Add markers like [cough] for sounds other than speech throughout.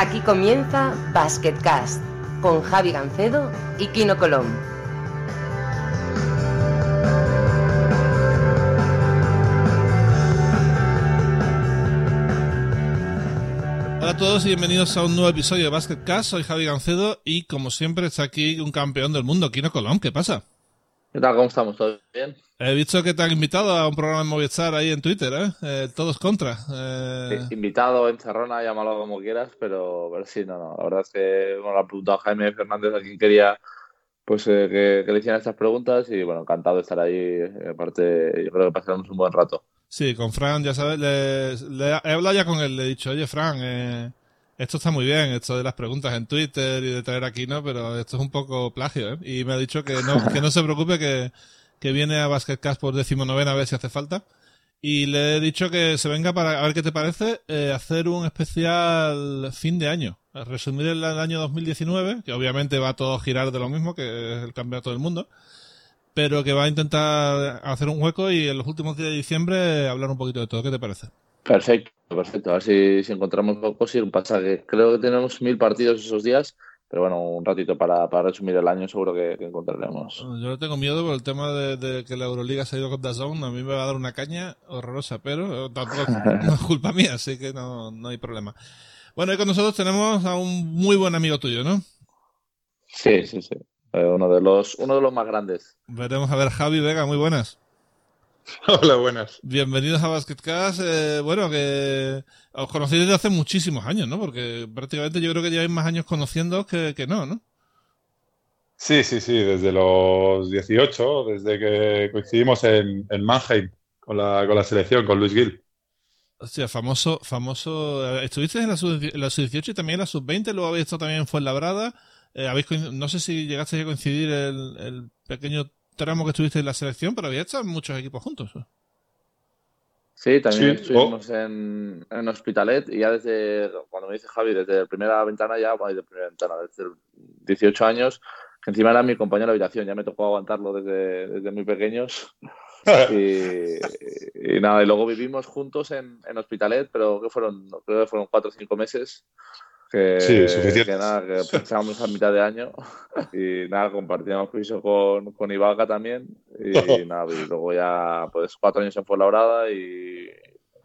Aquí comienza Basketcast con Javi Gancedo y Kino Colón. Hola a todos y bienvenidos a un nuevo episodio de Basketcast. Soy Javi Gancedo y como siempre está aquí un campeón del mundo, Kino Colón. ¿Qué pasa? ¿Qué tal? ¿Cómo estamos? ¿Todo bien? He visto que te han invitado a un programa en Movistar ahí en Twitter, ¿eh? eh todos contra. Eh... Sí, invitado, encerrona, llámalo como quieras, pero, pero sí, no, no. La verdad es que bueno, lo ha preguntado Jaime Fernández a quien quería pues eh, que, que, le hicieran estas preguntas y bueno, encantado de estar ahí. Aparte, yo creo que pasaremos un buen rato. Sí, con Fran, ya sabes, le, le, he hablado ya con él, le he dicho, oye, Fran, eh, esto está muy bien, esto de las preguntas en Twitter y de traer aquí, ¿no? Pero esto es un poco plagio, ¿eh? Y me ha dicho que no, que no se preocupe, que, que viene a Basketcast por decimonovena a ver si hace falta. Y le he dicho que se venga para, a ver qué te parece, eh, hacer un especial fin de año. Resumir el, año 2019, que obviamente va a todo girar de lo mismo, que es el campeonato del mundo pero que va a intentar hacer un hueco y en los últimos días de diciembre hablar un poquito de todo. ¿Qué te parece? Perfecto, perfecto. A ver si, si encontramos pocos y un pasaje. Creo que tenemos mil partidos esos días, pero bueno, un ratito para, para resumir el año seguro que, que, encontraremos. Yo no tengo miedo por el tema de, de, que la Euroliga se ha ido con Dazón. A mí me va a dar una caña horrorosa, pero tampoco [laughs] no es culpa mía, así que no, no hay problema. Bueno, y con nosotros tenemos a un muy buen amigo tuyo, ¿no? Sí, sí, sí. Eh, uno, de los, uno de los más grandes. Veremos a ver, Javi Vega, muy buenas. [laughs] Hola, buenas. Bienvenidos a Basketcast. Eh, bueno, que os conocéis desde hace muchísimos años, ¿no? Porque prácticamente yo creo que lleváis más años conociendo que, que no, ¿no? Sí, sí, sí, desde los 18, desde que coincidimos en, en Mannheim con la, con la selección, con Luis Gil. Hostia, famoso, famoso. Estuviste en la sub-18 y también en la sub-20, luego habéis estado también en Fuenlabrada. Eh, habéis no sé si llegaste a coincidir el, el, pequeño tramo que estuviste en la selección, pero había estado muchos equipos juntos. Sí, también sí. estuvimos oh. en, en, Hospitalet y ya desde, cuando me dice Javi, desde la primera ventana ya, bueno, de primera ventana, desde 18 años, que encima era mi compañero de habitación, ya me tocó aguantarlo desde, desde muy pequeños. [laughs] y, y, nada, y luego vivimos juntos en, en Hospitalet, pero que fueron, creo que fueron cuatro o cinco meses. Que, sí, suficiente. que nada, que [laughs] pensábamos a mitad de año [laughs] y nada, compartíamos piso con, con también y nada, y luego ya pues cuatro años en Fuenlabrada y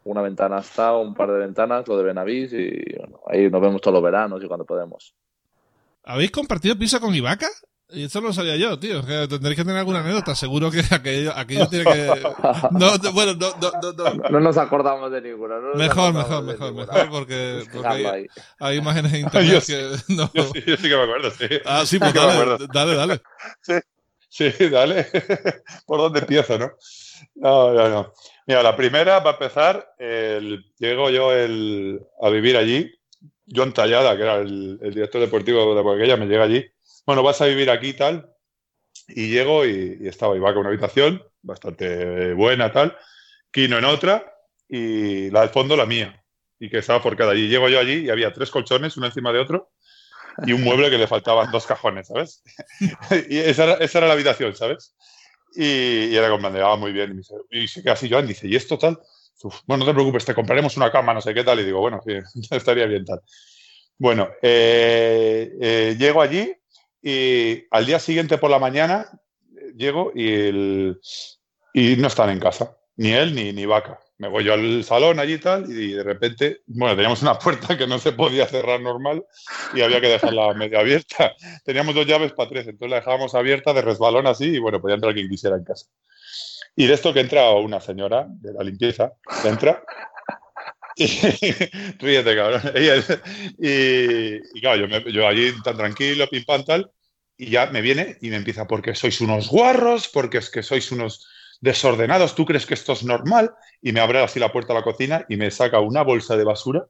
una ventana hasta, un par de ventanas, lo de Benavís y bueno, ahí nos vemos todos los veranos y cuando podemos. ¿Habéis compartido piso con Ibaka? Y esto no lo sabía yo, tío. Que tendréis que tener alguna [laughs] anécdota. Seguro que aquello, aquello tiene que. [laughs] No, bueno, no, no, no, no. nos acordamos de ninguna. No mejor, mejor, mejor, mejor, porque, porque hay, hay, imágenes en [laughs] internet yo, que. No. Yo, sí, yo, sí, que me acuerdo, sí. Ah, sí, pues sí dale, dale, dale. Sí, sí, dale. ¿Por dónde empiezo, no? No, no, no. Mira, la primera, va a empezar, el, llego yo el, a vivir allí. John Tallada, que era el, el director deportivo de aquella, me llega allí bueno, vas a vivir aquí tal. Y llego y, y estaba Ibaka en una habitación bastante buena, tal. Kino en otra y la del fondo la mía. Y que estaba por cada allí. Llego yo allí y había tres colchones, uno encima de otro, y un mueble que le faltaban dos cajones, ¿sabes? [laughs] y esa era, esa era, la habitación, ¿sabes? Y, y era como, ah, muy bien. Y, me dice, y se queda así Joan, dice, ¿y esto tal? Uf, bueno, no te preocupes, te compraremos una cama, no sé qué tal. Y digo, bueno, sí, [laughs] estaría bien tal. Bueno, eh, eh, llego allí y al día siguiente por la mañana llego y, el, y no están en casa, ni él ni, ni Vaca. Me voy yo al salón allí y tal, y de repente, bueno, teníamos una puerta que no se podía cerrar normal y había que dejarla [laughs] medio abierta. Teníamos dos llaves para tres, entonces la dejábamos abierta de resbalón así y bueno, podía entrar quien quisiera en casa. Y de esto que entra una señora de la limpieza, entra ríete, [laughs] cabrón. [laughs] Y, y, y claro, yo, me, yo, allí tan tranquilo, pim pam tal, y ya me viene y me empieza, porque sois unos guarros, porque es que sois unos desordenados, ¿tú crees que esto es normal? Y me abre así la puerta a la cocina y me saca una bolsa de basura.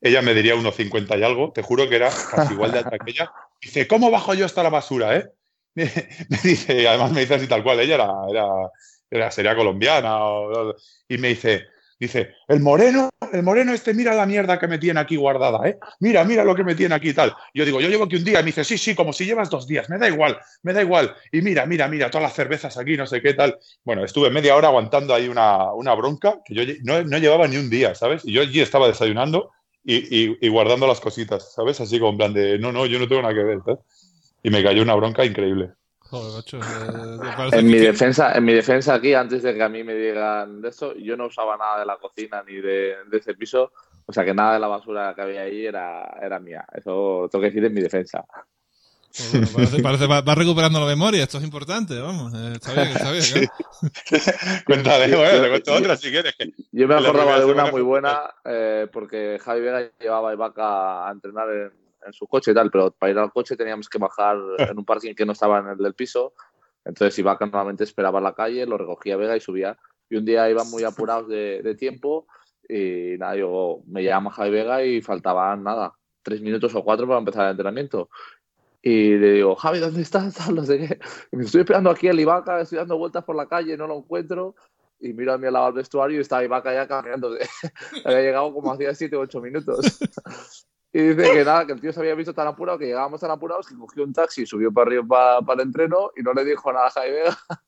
Ella me diría unos 50 y algo, te juro que era casi igual de alta que ella. Dice, ¿cómo bajo yo hasta la basura, eh? Me, [laughs] me dice, además me dice así tal cual, ella era, era, era sería colombiana, o, y me dice, Dice, el moreno, el moreno este, mira la mierda que me tiene aquí guardada, ¿eh? Mira, mira lo que me tiene aquí y tal. Yo digo, yo llevo aquí un día. Y me dice, sí, sí, como si llevas dos días. Me da igual, me da igual. Y mira, mira, mira, todas las cervezas aquí, no sé qué tal. Bueno, estuve media hora aguantando ahí una, una bronca que yo no, no, llevaba ni un día, ¿sabes? Y yo allí estaba desayunando y, y, guardando las cositas, ¿sabes? Así como en plan de, no, no, yo no tengo nada que ver, ¿sabes? Y me cayó una bronca increíble. Joder, macho, eh, [laughs] en, mi defensa, en mi defensa aquí, antes de que a mí me digan de eso, yo no usaba nada de la cocina ni de, de ese piso, o sea que nada de la basura que había ahí era, era mía. Eso tengo que decir en mi defensa. Pues parece, parece va, va, recuperando la memoria, esto es importante, vamos. Eh, está bien, está bien. Sí. [laughs] Cuéntale, bueno, te cuento otra si quieres. Que, Yo me acordaba de una muy buena eh, porque Javi Vega llevaba a Ibaka a entrenar en, en, su coche y tal, pero para ir al coche teníamos que bajar [laughs] en un parking que no estaba en el del piso. Entonces Ibaka normalmente esperaba en la calle, lo recogía Vega y subía. Y un día iban muy apurados de, de tiempo y nada, yo me llama Javi Vega y faltaban nada, tres minutos o cuatro para empezar el entrenamiento. Y le digo, Javi, ¿dónde estás? [laughs] No sé qué. Y me estoy esperando aquí en Ibaka, estoy dando vueltas por la calle, no lo encuentro. Y miro a mi lado al vestuario y está Ibaka ya caminando. [laughs] había llegado como hacía 7 o 8 minutos. Y dice que nada, que el tío se había visto tan apurado, que llegábamos tan apurados, que cogió un taxi, subió para arriba para, para el entreno y no le dijo nada a Javi Vega. [laughs]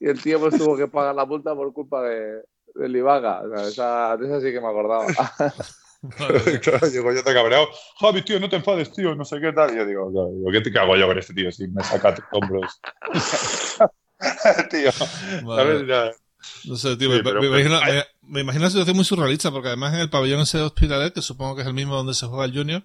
y el tío pues tuvo que pagar la multa por culpa de, del Ibaka. O sea, esa, de esa sí que me acordaba. [laughs] claro, [laughs] digo, yo te cabreado. Javi, tío, no te enfades, tío, no sé qué tal. Y yo digo, digo ¿qué te cago yo con este tío si me saca tus hombros? tío, vale. ¿sabes? No sé, tío, sí, me, pero, me, imagino, me, me, imagino una situación muy surrealista, porque además en el pabellón ese hospitalet, que supongo que es el mismo donde se juega el Junior,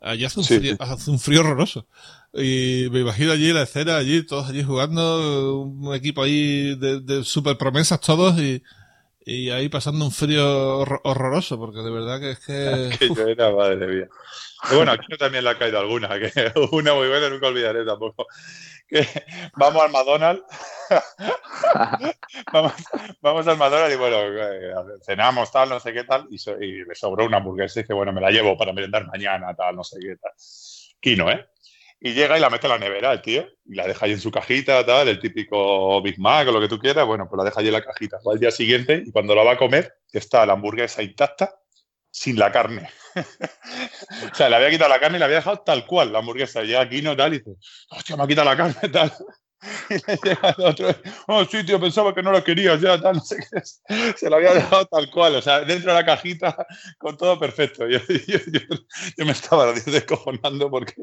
allí hace un, sí, frío, hace un frío horroroso. Y me imagino allí la escena, allí, todos allí jugando, un equipo ahí de, de super promesas todos y y ahí pasando un frío hor horroroso, porque de verdad que es que. [laughs] que yo era madre mía. Pero bueno, aquí también le ha caído alguna, que [laughs] una muy buena nunca olvidaré tampoco. [laughs] Vamos al McDonald's. [laughs] vamos, vamos al McDonald's y bueno, eh, cenamos, tal, no sé qué tal, y, so, y me sobró una hamburguesa y dice, bueno, me la llevo para merendar mañana, tal, no sé qué tal. Kino, ¿eh? Y llega y la mete en la nevera el tío, y la deja ahí en su cajita, tal, el típico Big Mac o lo que tú quieras, bueno, pues la deja ahí en la cajita. Va al día siguiente y cuando la va a comer, está la hamburguesa intacta, sin la carne. [laughs] o sea, le había quitado la carne y la había dejado tal cual, la hamburguesa. Y llega aquí no tal y dice, hostia, me ha quitado la carne, [laughs] tal. Y le llega el otro, oh, sí, tío, pensaba que no lo querías, ya, tal, no sé qué. Se lo había dejado tal cual, o sea, dentro de la cajita, con todo perfecto. Yo, [laughs] yo, yo, yo me estaba descojonando porque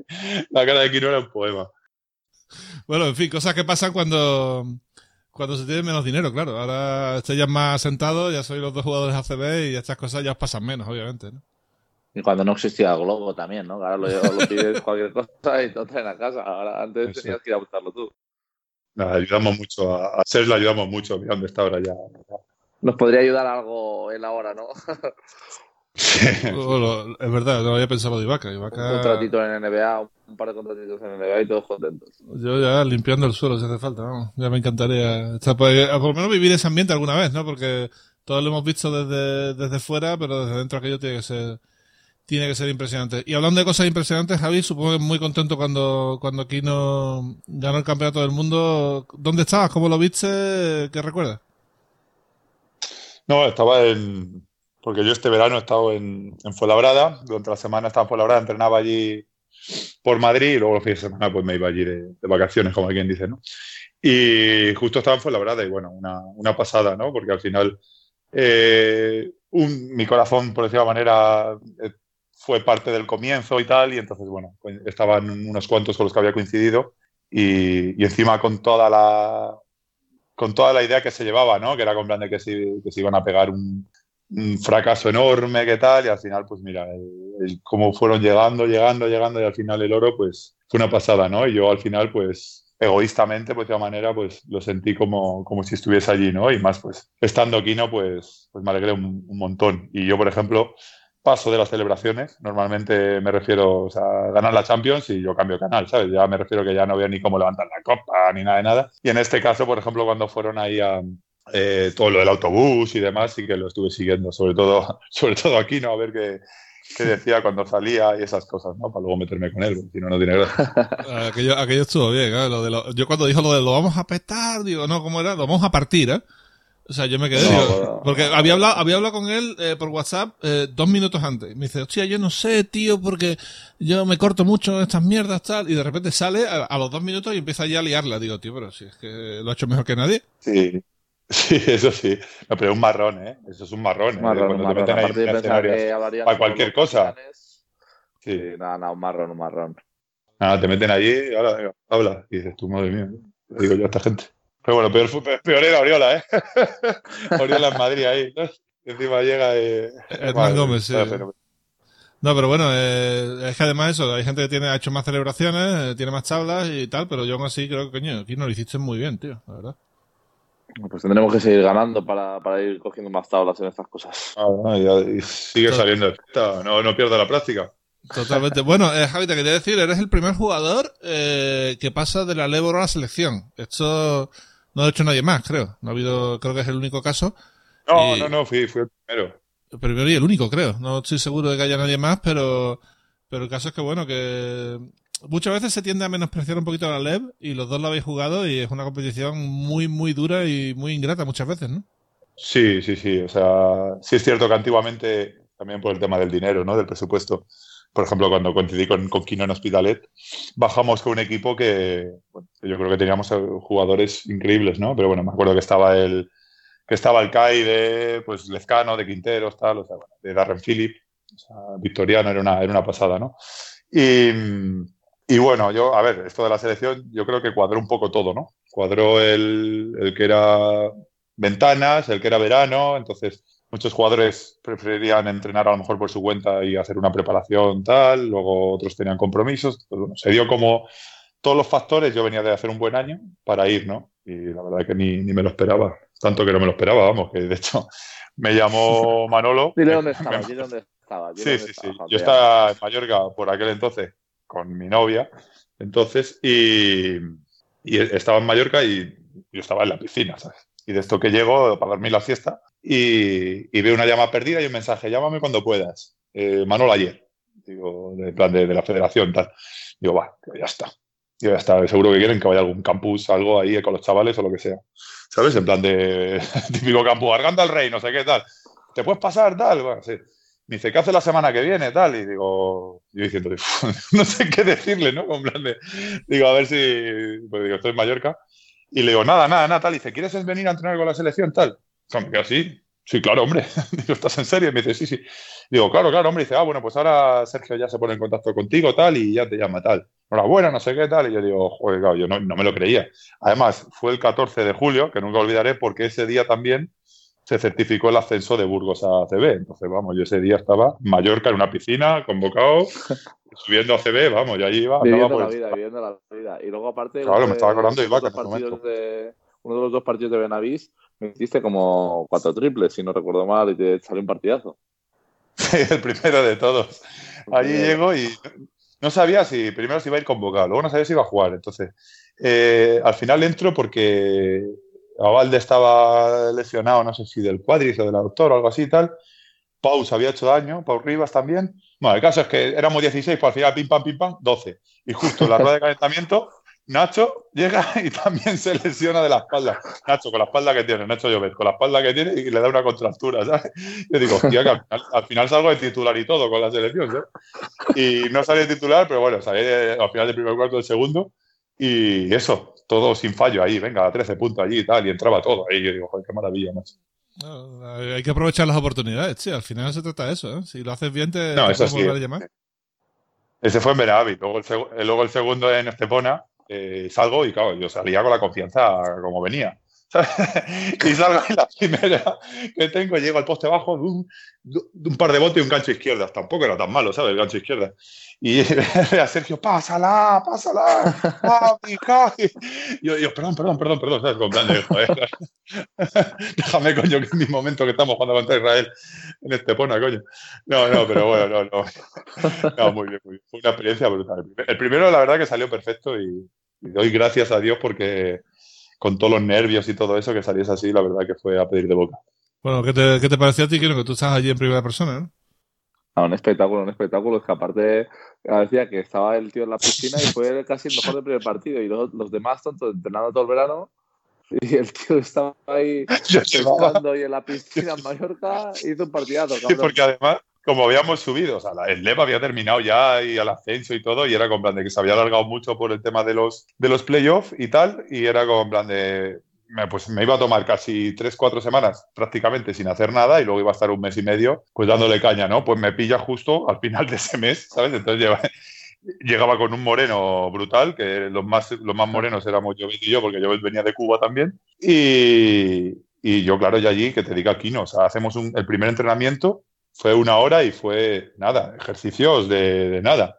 la cara de Kino era un poema. Bueno, en fin, cosas que pasan cuando, cuando se tiene menos dinero, claro. Ahora estoy ya más sentado, ya soy los dos jugadores ACB y estas cosas ya os pasan menos, obviamente, ¿no? Y cuando no existía Globo también, ¿no? Ahora lo, lo pides [laughs] cualquier cosa y te lo traen a casa. Ahora antes Eso. tenías que ir a buscarlo tú. Nada, ayudamos mucho a, a le ayudamos mucho. Mira dónde está ahora ya. Nos podría ayudar algo él ahora, ¿no? [laughs] Sí. Bueno, es verdad, no había pensado de Ibaka. Ibaka... Un contratito en NBA, un par de contratitos en NBA y todos contentos. Yo ya limpiando el suelo si hace falta, vamos. Ya me encantaría estar por, por lo menos vivir ese ambiente alguna vez, ¿no? Porque todos lo hemos visto desde, desde fuera, pero desde dentro aquello tiene que ser tiene que ser impresionante. Y hablando de cosas impresionantes, Javi, supongo que muy contento cuando, cuando Kino ganó el campeonato del mundo. ¿Dónde estabas? ¿Cómo lo viste? ¿Qué recuerdas? No, estaba en. Porque yo este verano he estado en, en Fuenlabrada. Durante la semana estaba en Fuenlabrada, entrenaba allí por Madrid y luego los fines de semana pues me iba allí de, de vacaciones, como quien dice, ¿no? Y justo estaba en Fuenlabrada y bueno, una, una pasada, ¿no? Porque al final eh, un, mi corazón, por decirlo de manera, eh, fue parte del comienzo y tal, y entonces, bueno, pues estaban unos cuantos con los que había coincidido y, y, encima con toda la con toda la idea que se llevaba, ¿no? Que era con plan de que se, que se iban a pegar un, un, fracaso enorme, que tal, y al final, pues mira, el, cómo fueron llegando, llegando, llegando, y al final el oro, pues fue una pasada, ¿no? Y yo al final, pues egoístamente, pues de alguna manera, pues lo sentí como, como si estuviese allí, ¿no? Y más, pues estando aquí, ¿no? Pues, pues me alegré un, montón. Y yo, por ejemplo, paso de las celebraciones. Normalmente me refiero a ganar la Champions y yo cambio canal, ¿sabes? Ya me refiero que ya no veo ni cómo levantar la copa ni nada de nada. Y en este caso, por ejemplo, cuando fueron ahí a eh, todo lo del autobús y demás, sí que lo estuve siguiendo, sobre todo, [laughs] sobre todo aquí, ¿no? A ver qué, qué decía cuando salía y esas cosas, ¿no? Para luego meterme con él, si no, no tiene gracia. [laughs] aquello, aquello estuvo bien, ¿eh? Lo de lo, yo cuando dijo lo de lo vamos a petar, digo, no, ¿cómo era? Lo vamos a partir, ¿eh? O sea, yo me quedé. No, digo, porque había hablado, había hablado con él eh, por WhatsApp eh, dos minutos antes. Me dice, hostia, yo no sé, tío, porque yo me corto mucho estas mierdas, tal. Y de repente sale a, a los dos minutos y empieza ya a liarla. Digo, tío, pero si es que lo ha hecho mejor que nadie. Sí. Sí, eso sí. No, pero un marrón, ¿eh? Eso es un marrón. ¿eh? Marrón, Cuando un te marrón. meten ahí Aparte de en pensar escenarios que hablarían para cualquier cosa. planes, Sí. sí, nada, nada, un marrón, un marrón. Nada, te meten allí, ahora, venga, habla. Y dices, tú, madre mía, le digo yo a esta gente. Pero bueno, peor, fue- peor era Oriola, ¿eh? [laughs] Oriola en Madrid ahí. ¿no? Y encima llega y... Hernán Gómez, sí. No, pero bueno, eh, es que además eso, hay gente que tiene, ha hecho más celebraciones, eh, tiene más tablas y tal, pero yo aún así creo que, coño, aquí no lo hiciste muy bien, tío, la verdad. Pues tendremos que seguir ganando para, para ir cogiendo más tablas en estas cosas. Ah, bueno, y, y sigue saliendo no, no pierda la práctica. Totalmente. Bueno, eh, Javi, te quería decir, eres el primer jugador eh, que pasa de la Lebro a la selección. Esto no lo ha hecho nadie más, creo. No ha habido, creo que es el único caso. No, Y- no, no, fui, fui el primero. El primero y el único, creo. No estoy seguro de que haya nadie más, pero, pero el caso es que, bueno, que muchas veces se tiende a menospreciar un poquito a la LEB y los dos lo habéis jugado y es una competición muy, muy dura y muy ingrata muchas veces, ¿no? Sí, sí, sí. O sea, sí es cierto que antiguamente, también por el tema del dinero, ¿no? Del presupuesto. Por ejemplo, cuando coincidí con, con Quino en Hospitalet, bajamos con un equipo que, yo creo que teníamos jugadores increíbles, ¿no? Pero bueno, me acuerdo que estaba el, que estaba el Kai de, pues, Lezcano, de Quinteros, tal, o sea, bueno, de Darren Phillip, o sea, Victoriano, era una, era una pasada, ¿no? Y, y bueno, yo, a ver, esto de la selección, yo creo que cuadró un poco todo, ¿no? Cuadró el, el que era ventanas, el que era verano, entonces muchos jugadores preferían entrenar a lo mejor por su cuenta y hacer una preparación tal, luego otros tenían compromisos, pues bueno, se dio como todos los factores, yo venía de hacer un buen año para ir, ¿no? Y la verdad que ni, ni me lo esperaba, tanto que no me lo esperaba, vamos, que de hecho me llamó [laughs] Manolo. Dile dónde [laughs] estaba, dile dónde estaba. dile Sí, dónde sí, sí. estaba, Yo estaba en Mallorca por aquel entonces con mi novia, entonces, y, estaba en Mallorca y yo estaba en la piscina, ¿sabes? Y de esto que llego para dormir la siesta y, veo una llamada perdida y un mensaje, llámame cuando puedas. Eh, Manolo ayer, digo, de plan de, la federación, tal. Digo, va, ya está. Ya está, seguro que quieren que vaya a algún campus, algo ahí con los chavales o lo que sea. ¿Sabes? En plan de [laughs] típico campus, Arganda al Rey, no sé qué tal. ¿Te puedes pasar tal? Bueno, sí. Me dice, ¿qué hace la semana que viene? Tal. Y digo, yo diciendo, [laughs] no sé qué decirle, ¿no? En plan digo, a ver si, pues digo, estoy en Mallorca. Y le digo, nada, nada, nada, tal. Y dice, ¿quieres venir a entrenar con la selección? Tal. O sea, me así. Sí, claro, hombre. [laughs] Digo, ¿estás en serio? Y me dice, sí, sí. Digo, claro, claro, hombre. Dice, ah, bueno, pues ahora Sergio ya se pone en contacto contigo, tal, y ya te llama, tal. Enhorabuena, no sé qué, tal. Y yo digo, joder, claro, yo no, no me lo creía. Además, fue el 14 de julio, que nunca olvidaré, porque ese día también se certificó el ascenso de Burgos a CB. Entonces, vamos, yo ese día estaba en Mallorca en una piscina, convocado, [laughs] subiendo a CB, vamos, yo allí iba, Viviendo por la vida, viviendo la vida. Y luego, aparte, Claro, me estaba acordando de dos en partidos de- uno de los dos partidos de Benavís, me hiciste como cuatro triples, si no recuerdo mal, y te salió un partidazo. [laughs] el primero de todos. Allí llego y no sabía si primero si iba a ir convocado, luego no sabía si iba a jugar. Entonces, eh, al final entro porque Avalde estaba lesionado, no sé si del cuádriceps o del aductor o algo así y tal. Pau se había hecho daño, Pau Rivas también. Bueno, el caso es que éramos 16, pues al final pim pam, pim pam, 12. Y justo en la rueda de calentamiento, Nacho llega [laughs] y también se lesiona de la espalda. Nacho, con la espalda que tiene, Nacho Llobet, con la espalda que tiene y le da una contractura, ¿sabes? Yo digo, al final, al final salgo de titular y todo con la selección. Y no salí de titular, pero bueno, salí al final del primer cuarto del segundo y eso, todo sin fallo ahí, venga, 13 puntos allí y tal, y entraba todo ahí. Yo digo, joder, qué maravilla, macho. No, hay que aprovechar las oportunidades, sí, al final se trata de eso, ¿eh? Si lo haces bien, te, No, te eso sí, volver a llamar. Ese fue en Benavi, luego el, seg- eh, luego el segundo en Estepona, eh, salgo y claro, yo salía con la confianza como venía. ¿Sabes? [laughs] y salgo en la primera que tengo, llego al poste bajo de un, un par de botes y un gancho izquierda. Tampoco era tan malo, ¿sabes? El gancho izquierda. Y [laughs] a Sergio, pásala, pásala, papi. Y yo, yo, perdón, perdón, perdón, perdón, ¿sabes? Con plan de, joder, [laughs] déjame, coño, que es mi momento que estamos jugando contra Israel en Estepona, coño. No, no, pero bueno, no, no. No, muy bien, muy bien. Fue una experiencia brutal. El primero, la verdad, que salió perfecto y, y doy gracias a Dios porque con todos los nervios y todo eso, que saliese así, la verdad que fue a pedir de boca. Bueno, ¿qué te, qué te pareció a ti, Kino, que tú estás allí en primera persona, ¿no? Ah, un espectáculo, un espectáculo. Es que aparte decía que estaba el tío en la piscina y fue casi el mejor del primer partido. Y los, los demás, tontos, entrenando todo el verano. Y el tío estaba ahí [laughs] pescando y en la piscina en Mallorca hizo un partidazo. [laughs] Sí, porque además, como habíamos subido, o sea, el LEV había terminado ya y al ascenso y todo, y era con plan de que se había alargado mucho por el tema de los, de los playoffs y tal, y era con plan de. me, pues me iba a tomar casi tres, cuatro semanas prácticamente sin hacer nada y luego iba a estar un mes y medio pues dándole caña, ¿no? Pues me pilla justo al final de ese mes, ¿sabes? Entonces lleva, [laughs] llegaba con un moreno brutal, que los más, los más morenos éramos yo y yo, porque yo venía de Cuba también. Y, y yo, claro, ya allí, que te diga aquí, no, o sea, hacemos un, el primer entrenamiento, fue una hora y fue nada, ejercicios de, de nada.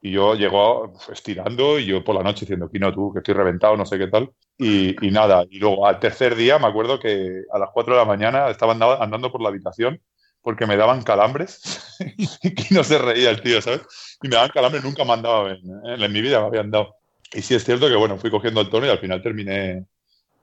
Y yo llego estirando y yo por la noche diciendo, Kino, tú, que estoy reventado, no sé qué tal. Y, y, nada, y luego al tercer día me acuerdo que a las 4 de la mañana estaba andando, andando por la habitación porque me daban calambres. [laughs] y Kino se reía el tío, ¿sabes? Y me daban calambres, nunca me han dado en, en, mi vida, me habían dado. Y sí es cierto que, bueno, fui cogiendo el tono y al final terminé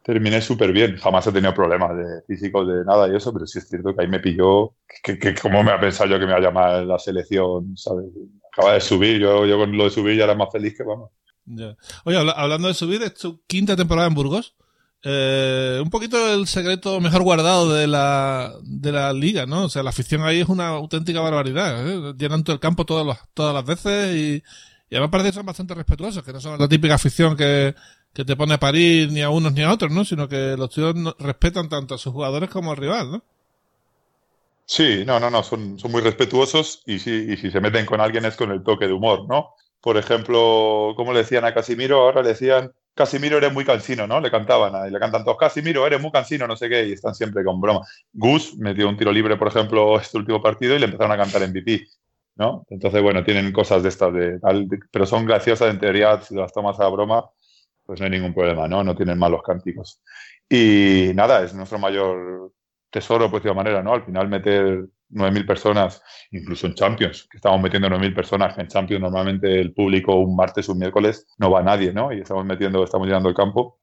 terminé súper bien. Jamás he tenido problemas de físicos, de nada y eso, pero sí es cierto que ahí me pilló, que, que como me ha pensado yo que me va a llamar la selección, ¿sabes? Acaba de subir, yo, yo con lo de subir ya era más feliz que vamos. Yeah. Oye, hablando de subir, es tu quinta temporada en Burgos. Eh, un poquito el secreto mejor guardado de la, de la liga, ¿no? O sea, la afición ahí es una auténtica barbaridad. ¿eh? Llenan todo el campo todas las, todas las veces y, y además parece que son bastante respetuosos, que no son la típica afición que, que te pone a parir ni a unos ni a otros, ¿no? Sino que los tíos respetan tanto a sus jugadores como al rival, ¿no? Sí, no, no, no, son, muy respetuosos y si, y si se meten con alguien es con el toque de humor, ¿no? Por ejemplo, como le decían a Casimiro, ahora le decían, Casimiro eres muy cansino, ¿no? Le cantaban y le cantan todos, Casimiro eres muy cansino, no sé qué, y están siempre con broma. Gus metió un tiro libre, por ejemplo, este último partido y le empezaron a cantar MVP, ¿no? Entonces, bueno, tienen cosas de estas, de, pero son graciosas en teoría, si las tomas a broma, pues no hay ningún problema, ¿no? No tienen malos cánticos. Y nada, es nuestro mayor tesoro, pues de manera, ¿no? Al final meter 9.000 personas, incluso en Champions, que estamos metiendo 9.000 personas, en Champions normalmente el público un martes, un miércoles, no va nadie, ¿no? Y estamos metiendo, estamos llenando el campo.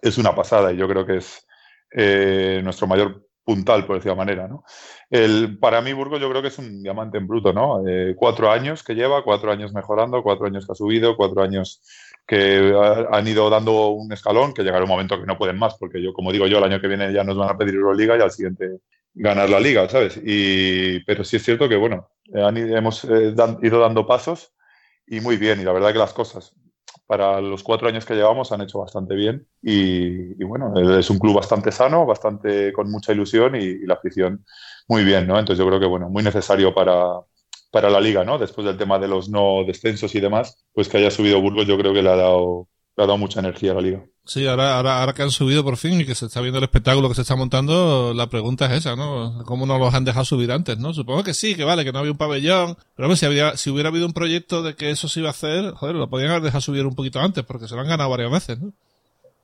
Es una pasada y yo creo que es eh, nuestro mayor puntal, por decir manera, ¿no? El, para mí, Burgos, yo creo que es un diamante en bruto, ¿no? Eh, cuatro años que lleva, cuatro años mejorando, cuatro años que ha subido, cuatro años que han ido dando un escalón, que llegará un momento que no pueden más, porque yo, como digo yo, el año que viene ya nos van a pedir Euroliga y al siguiente ganar la liga, ¿sabes? Y, pero sí es cierto que, bueno, han, hemos eh, ido dando pasos y muy bien, y la verdad que las cosas para los cuatro años que llevamos han hecho bastante bien y, y bueno, es un club bastante sano, bastante con mucha ilusión y, y la afición muy bien, ¿no? Entonces yo creo que, bueno, muy necesario para, para la liga, ¿no? Después del tema de los no descensos y demás, pues que haya subido Burgos yo creo que le ha dado, le ha dado mucha energía a la liga. Sí, ahora, ahora, ahora que han subido por fin y que se está viendo el espectáculo que se está montando, la pregunta es esa, ¿no? ¿Cómo no los han dejado subir antes, no? Supongo que sí, que vale, que no había un pabellón, pero hombre, si, había, si hubiera habido un proyecto de que eso se iba a hacer, joder, lo podían haber dejado subir un poquito antes, porque se lo han ganado varias veces, ¿no?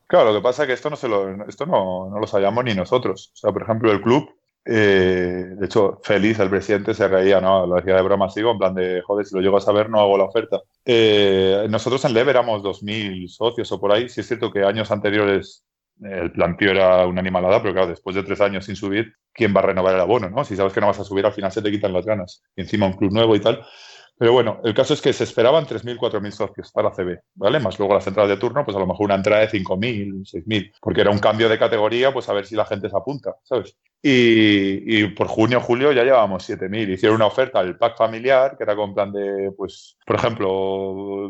Claro, lo que pasa es que esto no se lo, esto no, no lo sabíamos ni nosotros. O sea, por ejemplo, el club eh, de hecho, feliz el presidente se reía, ¿no? Lo decía de broma, sigo, en plan de, joder, si lo llego a saber no hago la oferta. Eh, nosotros en LEV éramos 2.000 socios o por ahí. Sí es cierto que años anteriores el planteo era una animalada, pero claro, después de tres años sin subir, ¿quién va a renovar el abono, no? Si sabes que no vas a subir, al final se te quitan las ganas. Y encima un club nuevo y tal. Pero bueno, el caso es que se esperaban 3.000, 4.000 socios para CB, ¿vale? Más luego la central de turno, pues a lo mejor una entrada de 5.000, 6.000, porque era un cambio de categoría, pues a ver si la gente se apunta, ¿sabes? Y, y por junio, julio ya llevábamos 7.000. Hicieron una oferta al pack familiar, que era con plan de, pues, por ejemplo,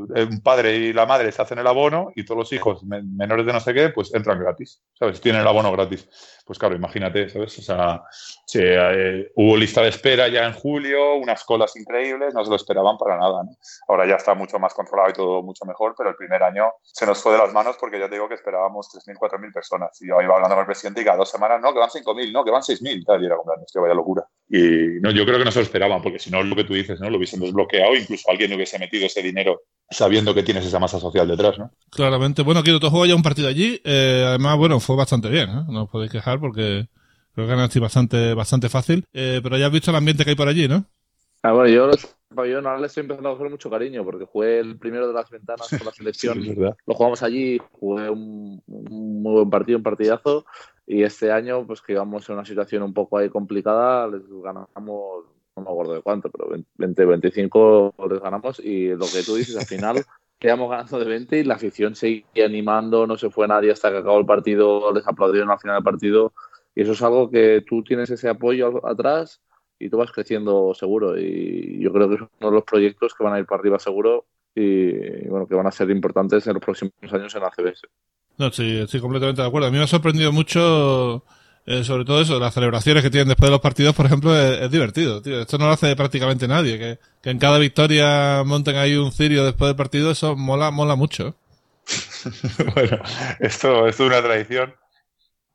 un padre y la madre se hacen el abono y todos los hijos menores de no sé qué, pues entran gratis, ¿sabes? Tienen el abono gratis. Pues claro, imagínate, ¿sabes? O sea, sí, eh, hubo lista de espera ya en julio, unas colas increíbles, no se lo esperaban para nada, ¿no? Ahora ya está mucho más controlado y todo mucho mejor, pero el primer año se nos fue de las manos porque ya te digo que esperábamos 3.000, 4.000 personas. Y yo iba hablando con el presidente y cada dos semanas, no, que van 5.000, no, que van 6.000, tal, y era como, vaya locura. Y no, yo creo que no se lo esperaban, porque si no, lo que tú dices, ¿no? Lo hubiesen desbloqueado, incluso alguien hubiese metido ese dinero sabiendo que tienes esa masa social detrás, ¿no? Claramente. Bueno, quiero tú juego ya un partido allí. Eh, además, bueno, fue bastante bien, ¿eh? No os podéis quejar porque creo que ganaste bastante, bastante fácil. Eh, pero ya has visto el ambiente que hay por allí, ¿no? Ah, bueno, yo los pabellones ahora le estoy empezando a coger mucho cariño porque jugué el primero de las ventanas con la [laughs] selección. Sí, lo jugamos allí, jugué un, un, muy buen partido, un partidazo. Y este año, pues que íbamos en una situación un poco ahí complicada, les ganamos no me acuerdo de cuánto, pero 20, 25 les ganamos. Y lo que tú dices, al final [laughs] quedamos ganando de 20 y la afición seguía animando, no se fue nadie hasta que acabó el partido, les aplaudieron al final del partido. Y eso es algo que tú tienes ese apoyo atrás y tú vas creciendo seguro. Y yo creo que es uno de los proyectos que van a ir para arriba seguro y bueno, que van a ser importantes en los próximos años en la CBS. No, sí, estoy completamente de acuerdo. A mí me ha sorprendido mucho, eh, sobre todo eso, las celebraciones que tienen después de los partidos, por ejemplo, es, divertido, tío. Esto no lo hace prácticamente nadie. Que, que en cada victoria monten ahí un cirio después del partido, eso mola, mola mucho. [laughs] bueno, esto, es una tradición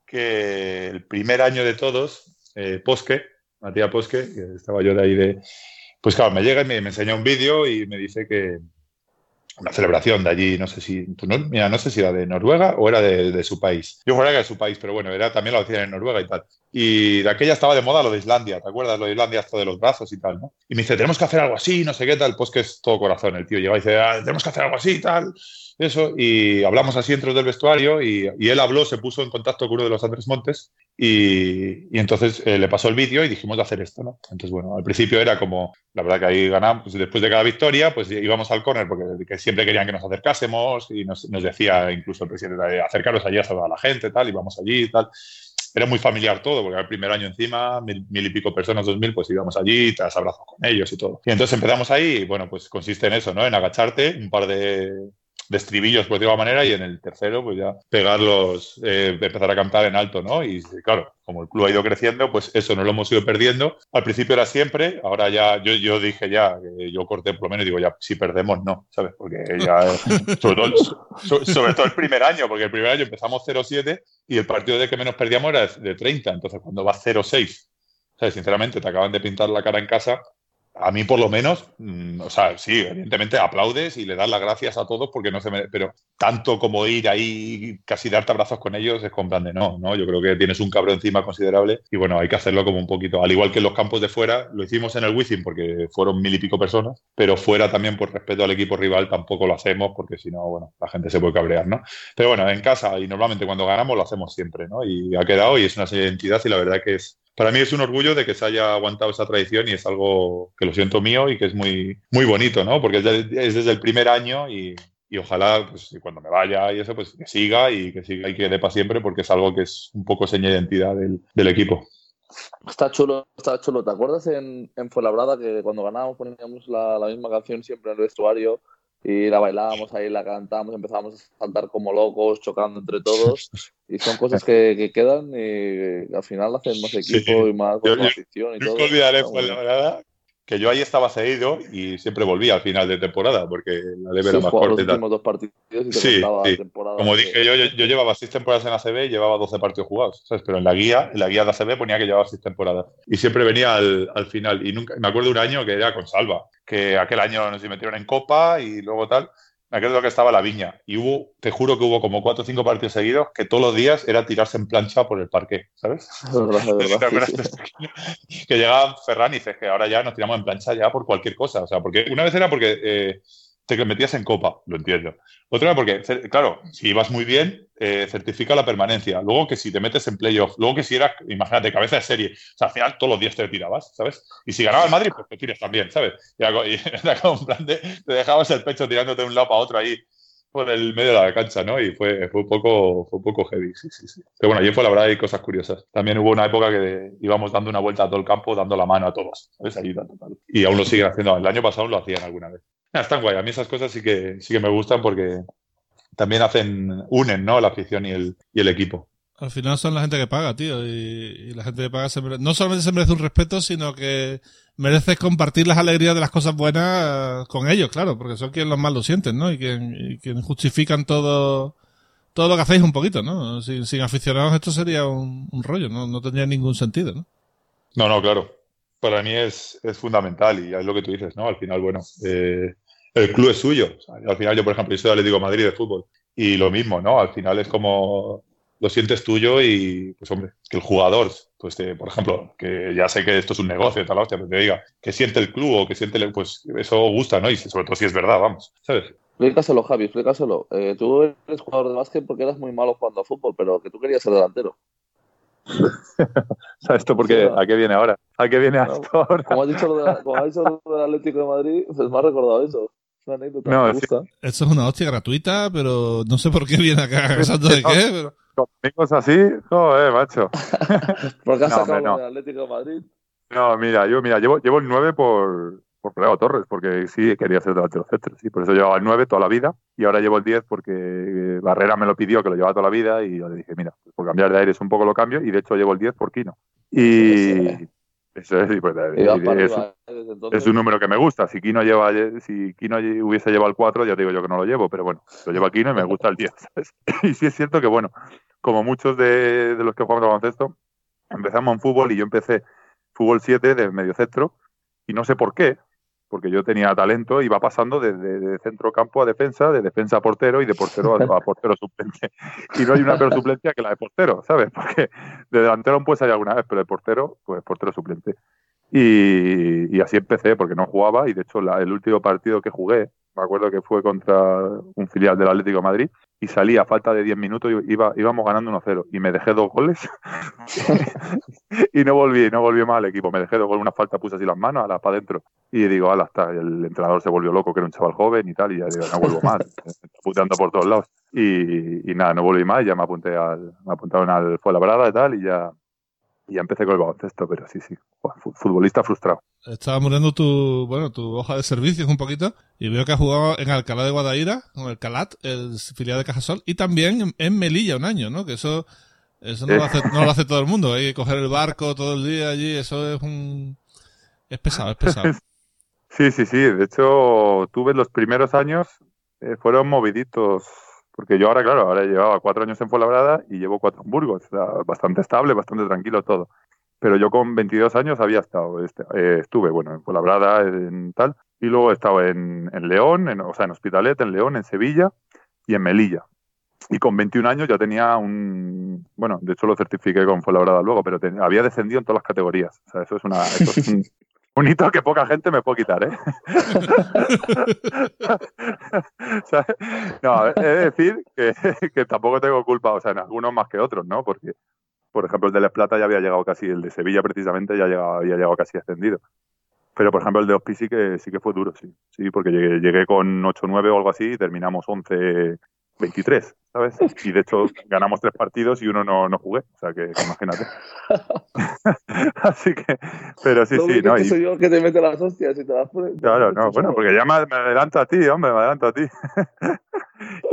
que el primer año de todos, eh, Posque, Matías Posque, que estaba yo de ahí de... Pues claro, me llega y me enseña un vídeo y me dice que una celebración de allí, no sé si, mira, no sé si era de Noruega o era de, su país. Yo fuera que de su país, pero bueno, era también lo hacían en Noruega y tal. Y de aquella estaba de moda lo de Islandia, ¿te acuerdas? Lo de Islandia, esto de los brazos y tal, ¿no? Y me dice, tenemos que hacer algo así, no sé qué tal. Pues que es todo corazón el tío. Llega y dice, ah, tenemos que hacer algo así y tal. Eso, y hablamos así dentro del vestuario y, y, él habló, se puso en contacto con uno de los Andrés Montes y, y entonces eh, le pasó el vídeo y dijimos de hacer esto, ¿no? Entonces, bueno, al principio era como, la verdad que ahí ganamos, pues después de cada victoria, pues íbamos al córner porque que siempre querían que nos acercásemos y nos, nos decía incluso el presidente, de acercaros allí a saludar a la gente, tal, y vamos allí y tal era muy familiar todo, porque el primer año encima, mil, mil, y pico personas, dos mil, pues íbamos allí, te das abrazos con ellos y todo. Y entonces empezamos ahí, y bueno, pues consiste en eso, ¿no? En agacharte, un par de, de estribillos, por de alguna manera, y en el tercero, pues ya pegarlos, eh, empezar a cantar en alto, ¿no? Y claro, como el club ha ido creciendo, pues eso no lo hemos ido perdiendo. Al principio era siempre, ahora ya, yo, yo dije ya, que yo corté por lo menos, digo ya, si perdemos, no, ¿sabes? Porque ya, [laughs] sobre todo, sobre todo el primer año, porque el primer año empezamos 0-7 y el partido de que menos perdíamos era de 30, entonces cuando va 0-6, ¿sabes? Sinceramente, te acaban de pintar la cara en casa, a mí por lo menos, mmm, o sea, sí, evidentemente aplaudes y le das las gracias a todos porque no se me... Pero tanto como ir ahí, casi darte abrazos con ellos, es con de no, ¿no? Yo creo que tienes un cabro encima considerable y bueno, hay que hacerlo como un poquito, al igual que en los campos de fuera, lo hicimos en el Wizzing porque fueron mil y pico personas, pero fuera también por respeto al equipo rival tampoco lo hacemos porque si no, bueno, la gente se puede cabrear, ¿no? Pero bueno, en casa y normalmente cuando ganamos lo hacemos siempre, ¿no? Y ha quedado y es una identidad y la verdad que es, para mí es un orgullo de que se haya aguantado esa tradición y es algo que lo siento mío y que es muy, muy bonito, ¿no? Porque es, de, es desde el primer año y, y, ojalá, pues cuando me vaya y eso, pues que siga y que siga y que dé para siempre porque es algo que es un poco seña de identidad del, del equipo. Está chulo, está chulo. ¿Te acuerdas en, en Fuenlabrada que cuando ganábamos poníamos la, la misma canción siempre en el vestuario? Y la bailábamos ahí, la cantábamos, empezábamos a saltar como locos, chocando entre todos. Y son cosas que, que quedan y al final hacen más equipo sí. y más yo, afición y yo, todo. Yo olvidaré, fue la verdad, que yo ahí estaba cedido y siempre volvía al final de temporada porque la leve sí, era más corta. Los últimos dos partidos y te sí, sí. temporada. Como dije yo, yo, yo, llevaba seis temporadas en ACB y llevaba 12 partidos jugados, ¿sabes? Pero en la guía, en la guía de ACB ponía que llevaba seis temporadas. Y siempre venía al, al final. Y nunca, me acuerdo de un año que era con Salva, que aquel año nos metieron en Copa y luego tal me acuerdo que estaba la viña y hubo, te juro que hubo como cuatro o cinco partidos seguidos que todos los días era tirarse en plancha por el parque, ¿sabes? [laughs] Es verdad, es verdad, [laughs] sí, sí. Que llegaba Ferran y dices que ahora ya nos tiramos en plancha ya por cualquier cosa, o sea, porque una vez era porque eh, te metías en copa, lo entiendo. Otra era porque, claro, si ibas muy bien, eh, certifica la permanencia. Luego que si te metes en playoff, luego que si eras, imagínate, cabeza de serie, o sea, al final todos los días te tirabas, ¿sabes? Y si ganaba el Madrid, pues te tires también, ¿sabes? Y era [laughs] como un plan de, te dejabas el pecho tirándote de un lado para otro ahí por el medio de la cancha, ¿no? Y fue, fue, un, poco, fue un poco heavy, sí, sí, sí. Pero bueno, allí fue la verdad hay cosas curiosas. También hubo una época que íbamos dando una vuelta a todo el campo, dando la mano a todos, ¿sabes? Ahí, tal, tal. Y aún lo siguen haciendo. El año pasado lo hacían alguna vez. Ah, están guay. A mí esas cosas sí que, sí que me gustan porque también hacen, unen, ¿no? La afición y el, y el equipo. Al final son la gente que paga, tío. Y, y la gente que paga se merece, no solamente se merece un respeto, sino que mereces compartir las alegrías de las cosas buenas con ellos, claro, porque son quienes los más lo sienten, ¿no? Y quien, y quien justifican todo, todo lo que hacéis un poquito, ¿no? Sin, sin aficionados esto sería un, un rollo, ¿no? No tendría ningún sentido, ¿no? No, no, claro. Para mí es, es fundamental y es lo que tú dices, ¿no? Al final, bueno, eh, el club es suyo. Al final yo, por ejemplo, yo soy Atlético de Madrid de fútbol y lo mismo, ¿no? Al final es como lo sientes tuyo y, pues hombre, que el jugador, pues te, por ejemplo, que ya sé que esto es un negocio, tal hostia, pero te diga que siente el club o que siente, el, pues eso gusta, ¿no? Y sobre todo si es verdad, vamos, ¿sabes? Explícaselo, Javi, explícaselo. Eh, tú eres jugador de básquet porque eras muy malo jugando a fútbol, pero que tú querías ser delantero. [laughs] ¿Sabes esto porque a qué viene ahora? ¿A qué viene esto ahora? Como has dicho lo, de, como has dicho lo del Atlético de Madrid, pues me ha recordado eso. Una anécdota, No, me sí. gusta. Eso es una hostia gratuita, pero no sé por qué viene acá [laughs] acusando de qué, pero... Con amigos así, joder, macho. [laughs] Porque has No, sacado hombre, no. lo del Atlético de Madrid. No, mira, yo mira, llevo, llevo el 9 por, por Pelego Torres, porque sí quería ser delantero centro, sí, por eso llevaba el 9 toda la vida y ahora llevo el 10 porque Barrera me lo pidió que lo llevaba toda la vida y yo le dije, mira, por cambiar de aires un poco lo cambio y de hecho llevo el 10 por Kino. Y eso es, pues, es, ¿eh? entonces. es un número que me gusta. Si Kino lleva, si Kino hubiese llevado el 4, ya digo yo que no lo llevo, pero bueno, lo lleva Kino y me gusta el 10, ¿sabes? [laughs] Y sí es cierto que, bueno, como muchos de, de los que jugamos al baloncesto, empezamos en fútbol y yo empecé fútbol 7 de medio centro y no sé por qué, porque yo tenía talento, iba pasando de, de- centro campo a defensa, de defensa a portero y de portero a, a portero suplente. Y no hay una peor suplencia que la de portero, ¿sabes? Porque de delantero pues hay alguna vez, pero de portero, pues portero suplente. Y, y así empecé, porque no jugaba y de hecho la- el último partido que jugué, me acuerdo que fue contra un filial del Atlético de Madrid y salí a falta de 10 minutos y iba, íbamos ganando 1-0 y me dejé dos goles [laughs] y no volví, no volví más al equipo. Me dejé dos goles, una falta, puse así las manos, a la para adentro y digo, ala, está. Y el entrenador se volvió loco, que era un chaval joven y tal, y ya digo, no vuelvo más, [laughs] puteando por todos lados. Y, y nada, no volví más, ya me apunté al, me apuntaron al Fuenlabrada y tal, y ya, y ya empecé con el baloncesto, pero sí, sí, futbolista frustrado. Estaba muriendo tu, bueno, tu hoja de servicios un poquito y veo que has jugado en Alcalá de Guadaira, con el Calat, el filial de Cajasol, y también en, en Melilla un año, ¿no? Que eso, eso no, lo hace, no lo hace todo el mundo. Hay que coger el barco todo el día allí, eso es un... Es pesado, es pesado. [laughs] Sí, sí, sí. De hecho, tuve los primeros años, eh, fueron moviditos. Porque yo ahora, claro, ahora llevaba cuatro años en Fuenlabrada y llevo cuatro en Burgos. O sea, bastante estable, bastante tranquilo todo. Pero yo con 22 años había estado, este, eh, estuve, bueno, en Fuenlabrada, en tal. Y luego he estado en, en León, en, o sea, en Hospitalet, en León, en Sevilla y en Melilla. Y con 21 años ya tenía un. Bueno, de hecho lo certifiqué con Fuenlabrada luego, pero te- había descendido en todas las categorías. O sea, eso es, una, eso es un, un hito que poca gente me puede quitar, ¿eh? [laughs] ¿Sabes? No, he de decir que, que tampoco tengo culpa, o sea, en algunos más que otros, ¿no? Porque, por ejemplo, el de Les Plata ya había llegado casi, el de Sevilla precisamente ya llegaba- había llegado casi ascendido. Pero, por ejemplo, el de Hospi sí que, sí que fue duro, sí. Sí, porque llegué, llegué con 8-9 o algo así y terminamos 11-23, ¿sabes? Y de hecho ganamos tres partidos y uno no, no jugué. O sea, que, que imagínate. [laughs] así que, pero sí, sí, ¿no? Y- soy yo el que te mete las hostias y te las pone. Claro, no, bueno, porque ya me, me adelanto a ti, hombre, me adelanto a ti.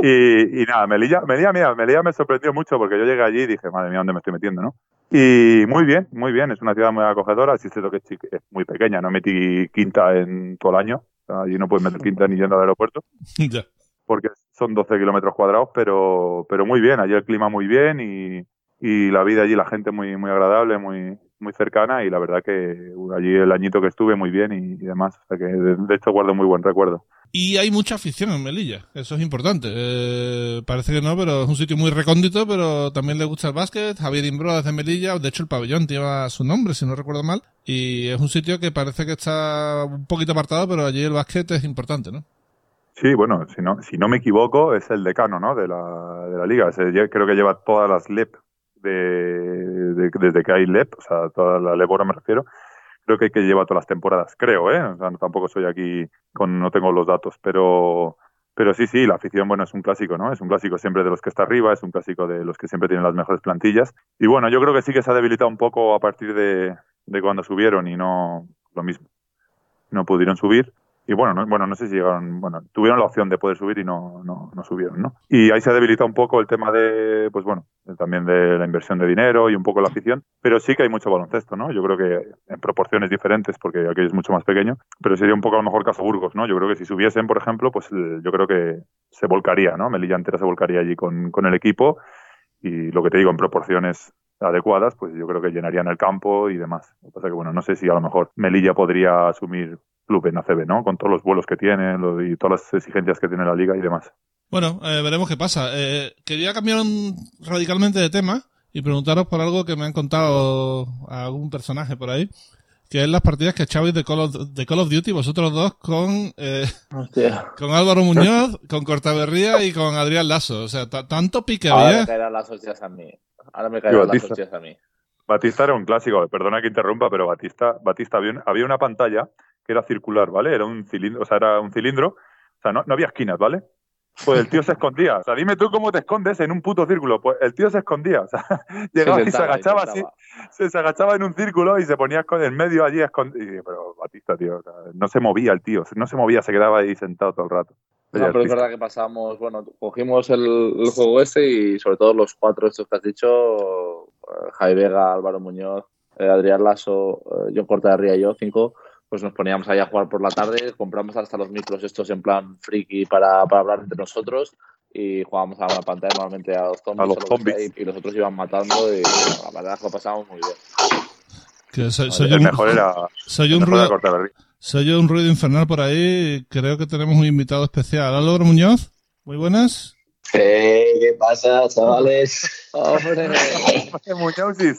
Y, y nada, Melilla, Melilla, mira, Melilla me sorprendió mucho porque yo llegué allí y dije, madre mía, ¿dónde me estoy metiendo, no? Y muy bien, muy bien, es una ciudad muy acogedora, sí es cierto que es, chiqui- es muy pequeña, no metí quinta en todo el año, allí no puedes meter quinta ni yendo al aeropuerto, [laughs] ya. porque son 12 kilómetros cuadrados, pero, pero muy bien, allí el clima muy bien y, y la vida allí, la gente muy, muy agradable, muy, muy cercana y la verdad que allí el añito que estuve muy bien y, y demás, o sea que de, de hecho guardo muy buen recuerdo. Y hay mucha afición en Melilla, eso es importante. Eh, parece que no, pero es un sitio muy recóndito, pero también le gusta el básquet. Javier Imbro es de Melilla, de hecho el pabellón lleva su nombre, si no recuerdo mal. Y es un sitio que parece que está un poquito apartado, pero allí el básquet es importante, ¿no? Sí, bueno, si no, si no me equivoco, es el decano, ¿no? De la, de la liga. Creo que lleva todas las LEP de- desde que hay LEP, o sea, toda la LEP ahora me refiero. Creo que, que lleva todas las temporadas, creo, ¿eh? O sea, tampoco soy aquí con, no tengo los datos, pero, pero sí, sí, la afición, bueno, es un clásico, ¿no? Es un clásico siempre de los que está arriba, es un clásico de los que siempre tienen las mejores plantillas. Y bueno, yo creo que sí que se ha debilitado un poco a partir de, de cuando subieron y no lo mismo. No pudieron subir. Y bueno, no, bueno, no sé si llegaron, bueno, tuvieron la opción de poder subir y no, no, no subieron, ¿no? Y ahí se ha debilitado un poco el tema de, pues bueno, también de la inversión de dinero y un poco la afición, pero sí que hay mucho baloncesto, ¿no? Yo creo que en proporciones diferentes, porque aquí es mucho más pequeño, pero sería un poco a lo mejor caso Burgos, ¿no? Yo creo que si subiesen, por ejemplo, pues eh, yo creo que se volcaría, ¿no? Melilla entera se volcaría allí con, con el equipo y lo que te digo, en proporciones adecuadas, pues yo creo que llenarían el campo y demás. Lo que pasa que, bueno, no sé si a lo mejor Melilla podría asumir club en ACB, ¿no? Con todos los vuelos que tiene lo- y todas las exigencias que tiene la liga y demás. Bueno, eh, veremos qué pasa. Eh, quería cambiar un- radicalmente de tema y preguntaros por algo que me han contado algún personaje por ahí, que es las partidas que echabais de Call of, de Call of Duty vosotros dos con, eh, con Álvaro Muñoz, con Cortaberría y con Adrián Lasso. O sea, ta- tanto pique Ahora había. me caerán las hostias a mí. Ahora me caerán las hostias a mí. Batista era un clásico, perdona que interrumpa, pero Batista, Batista había, había una pantalla que era circular, ¿vale? Era un cilindro, o sea, era un cilindro, o sea, no, no había esquinas, ¿vale? Pues el tío se [laughs] escondía. O sea, dime tú cómo te escondes en un puto círculo. Pues el tío se escondía. O sea, [laughs] llegaba y se agachaba así, se, se agachaba en un círculo y se ponía en medio allí. Y dije, pero Batista, tío, o sea, no se movía el tío, no se movía, se quedaba ahí sentado todo el rato. No, pero es verdad que pasamos, bueno, cogimos el, el juego este y sobre todo los cuatro estos que has dicho, Javi Vega, Álvaro Muñoz, eh, Adrián Lasso, eh, John Cortaderría y yo, cinco, pues nos poníamos ahí a jugar por la tarde, compramos hasta los micros estos en plan friki para, para hablar entre nosotros y jugábamos a la pantalla normalmente a los zombies, A los zombies. y, y los otros iban matando y bueno, la verdad es que lo pasamos muy bien. Que soy, el un, mejor era, soy un ruido, soy yo un ruido infernal por ahí. Creo que tenemos un invitado especial. Álvaro Muñoz, muy buenas. Eh, ¿Qué pasa, chavales? ¡Hombre! [laughs] Muñozis.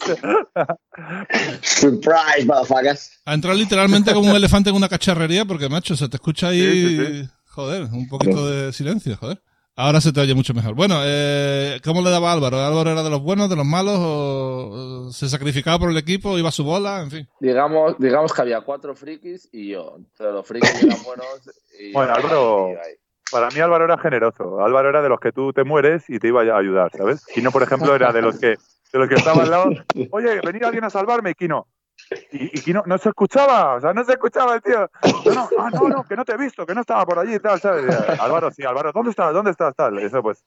Surprise, motherfuckers. Ha entrado literalmente como un elefante en una cacharrería porque, macho, se te escucha ahí, Sí, sí, joder, un poquito de silencio, joder. Ahora se te oye mucho mejor. Bueno, eh, ¿cómo le daba a Álvaro? ¿Álvaro era de los buenos, de los malos? ¿O o se sacrificaba por el equipo? ¿Iba a su bola? En fin. Digamos, digamos que había cuatro frikis y yo. Entonces los frikis eran buenos. Y Bueno, Álvaro- y. Para mí Álvaro era generoso. Álvaro era de los que tú te mueres y te iba a ayudar, ¿sabes? Kino, por ejemplo, era de los que de los que estaba al lado. Oye, venía alguien a salvarme, Kino. Y, y Kino no se escuchaba, o sea, no se escuchaba el tío. No, no, ah, no, no, que no te he visto, que no estaba por allí y tal, ¿sabes? Y, eh, Álvaro, sí, Álvaro, ¿dónde estás? ¿Dónde estás? Tal. Eso, pues.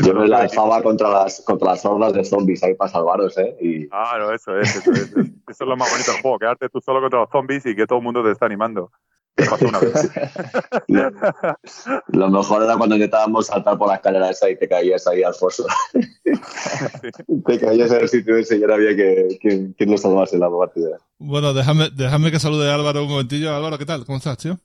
Yo me no lanzaba contra las, contra las hordas de zombies ahí para salvaros, ¿eh? Y Ah, no, eso es, eso es. Eso es lo más bonito del juego, quedarte tú solo contra los zombies y que todo el mundo te está animando. Una vez. lo, [laughs] lo mejor era cuando intentábamos saltar por la escalera esa y te caías ahí al foso. [laughs] te caías en el sitio ese y no había que, quién lo salvase la partida. Bueno, déjame, déjame que salude a Álvaro un momentillo. Álvaro, ¿qué tal? ¿Cómo estás, tío?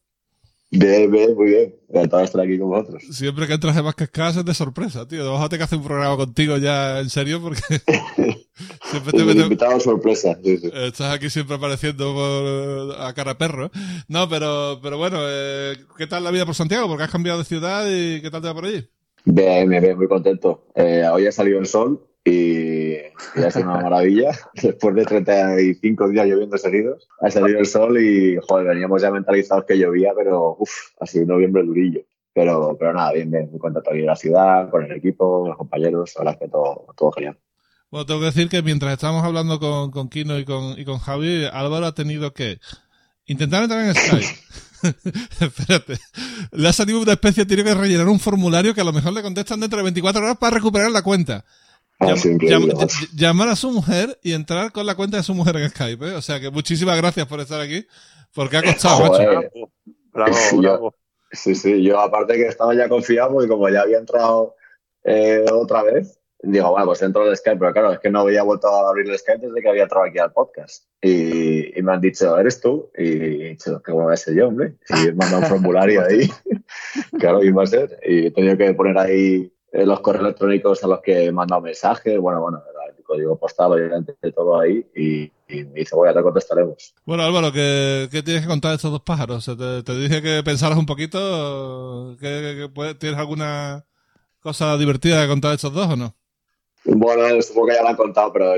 Bien, bien, muy bien. Encantado de estar aquí con vosotros. Siempre que entras en Vázquez es de sorpresa, tío. Vamos a tener que hacer un programa contigo ya en serio porque [laughs] siempre te metes, invitado sorpresa. Sí, sí. Estás aquí siempre apareciendo por- a cara perro. No, pero, pero bueno, eh, ¿qué tal la vida por Santiago? Porque has cambiado de ciudad y ¿qué tal te va por allí? Bien, bien, bien, muy contento. Eh, hoy ha salido el sol y, y ha sido una maravilla. [laughs] Después de 35 días lloviendo seguidos, ha salido el sol y, joder, veníamos ya mentalizados que llovía, pero uff, ha sido un noviembre durillo. Pero, pero nada, bien, bien, muy contento aquí en la ciudad, con el equipo, con los compañeros, la verdad es que todo, todo genial. Bueno, tengo que decir que mientras estábamos hablando con, con Kino y con, y con Javi, Álvaro ha tenido que intentar entrar en Skype. [laughs] Espérate. Le ha salido una especie, tiene que rellenar un formulario que a lo mejor le contestan dentro de 24 horas para recuperar la cuenta. Llam- llam- ll- llamar a su mujer y entrar con la cuenta de su mujer en Skype. ¿eh? O sea que muchísimas gracias por estar aquí, porque ha costado, macho. Joder. Bravo, [laughs] Yo- bravo. Sí, sí, yo aparte que estaba ya confiado porque como ya había entrado eh, otra vez, digo, bueno, pues entro al Skype, pero claro, es que no había vuelto a abrir el Skype desde que había entrado aquí al podcast. Y, y me han dicho, ¿eres tú? Y he dicho, ¿qué a ser yo, hombre? Y me han mandado un formulario ahí. [laughs] [laughs] claro, iba a ser. Y he tenido que poner ahí eh, los correos electrónicos a los que he mandado mensajes, bueno, bueno, el código postal, obviamente, todo ahí. Y, me dice, bueno, te contestaremos. Bueno, Álvaro, ¿qué, qué tienes que contar de estos dos pájaros? Te, te dije que pensaras un poquito. ¿Que, que- que puede- ¿Tienes alguna cosa divertida que contar de estos dos o no? Bueno, supongo que ya lo han contado, pero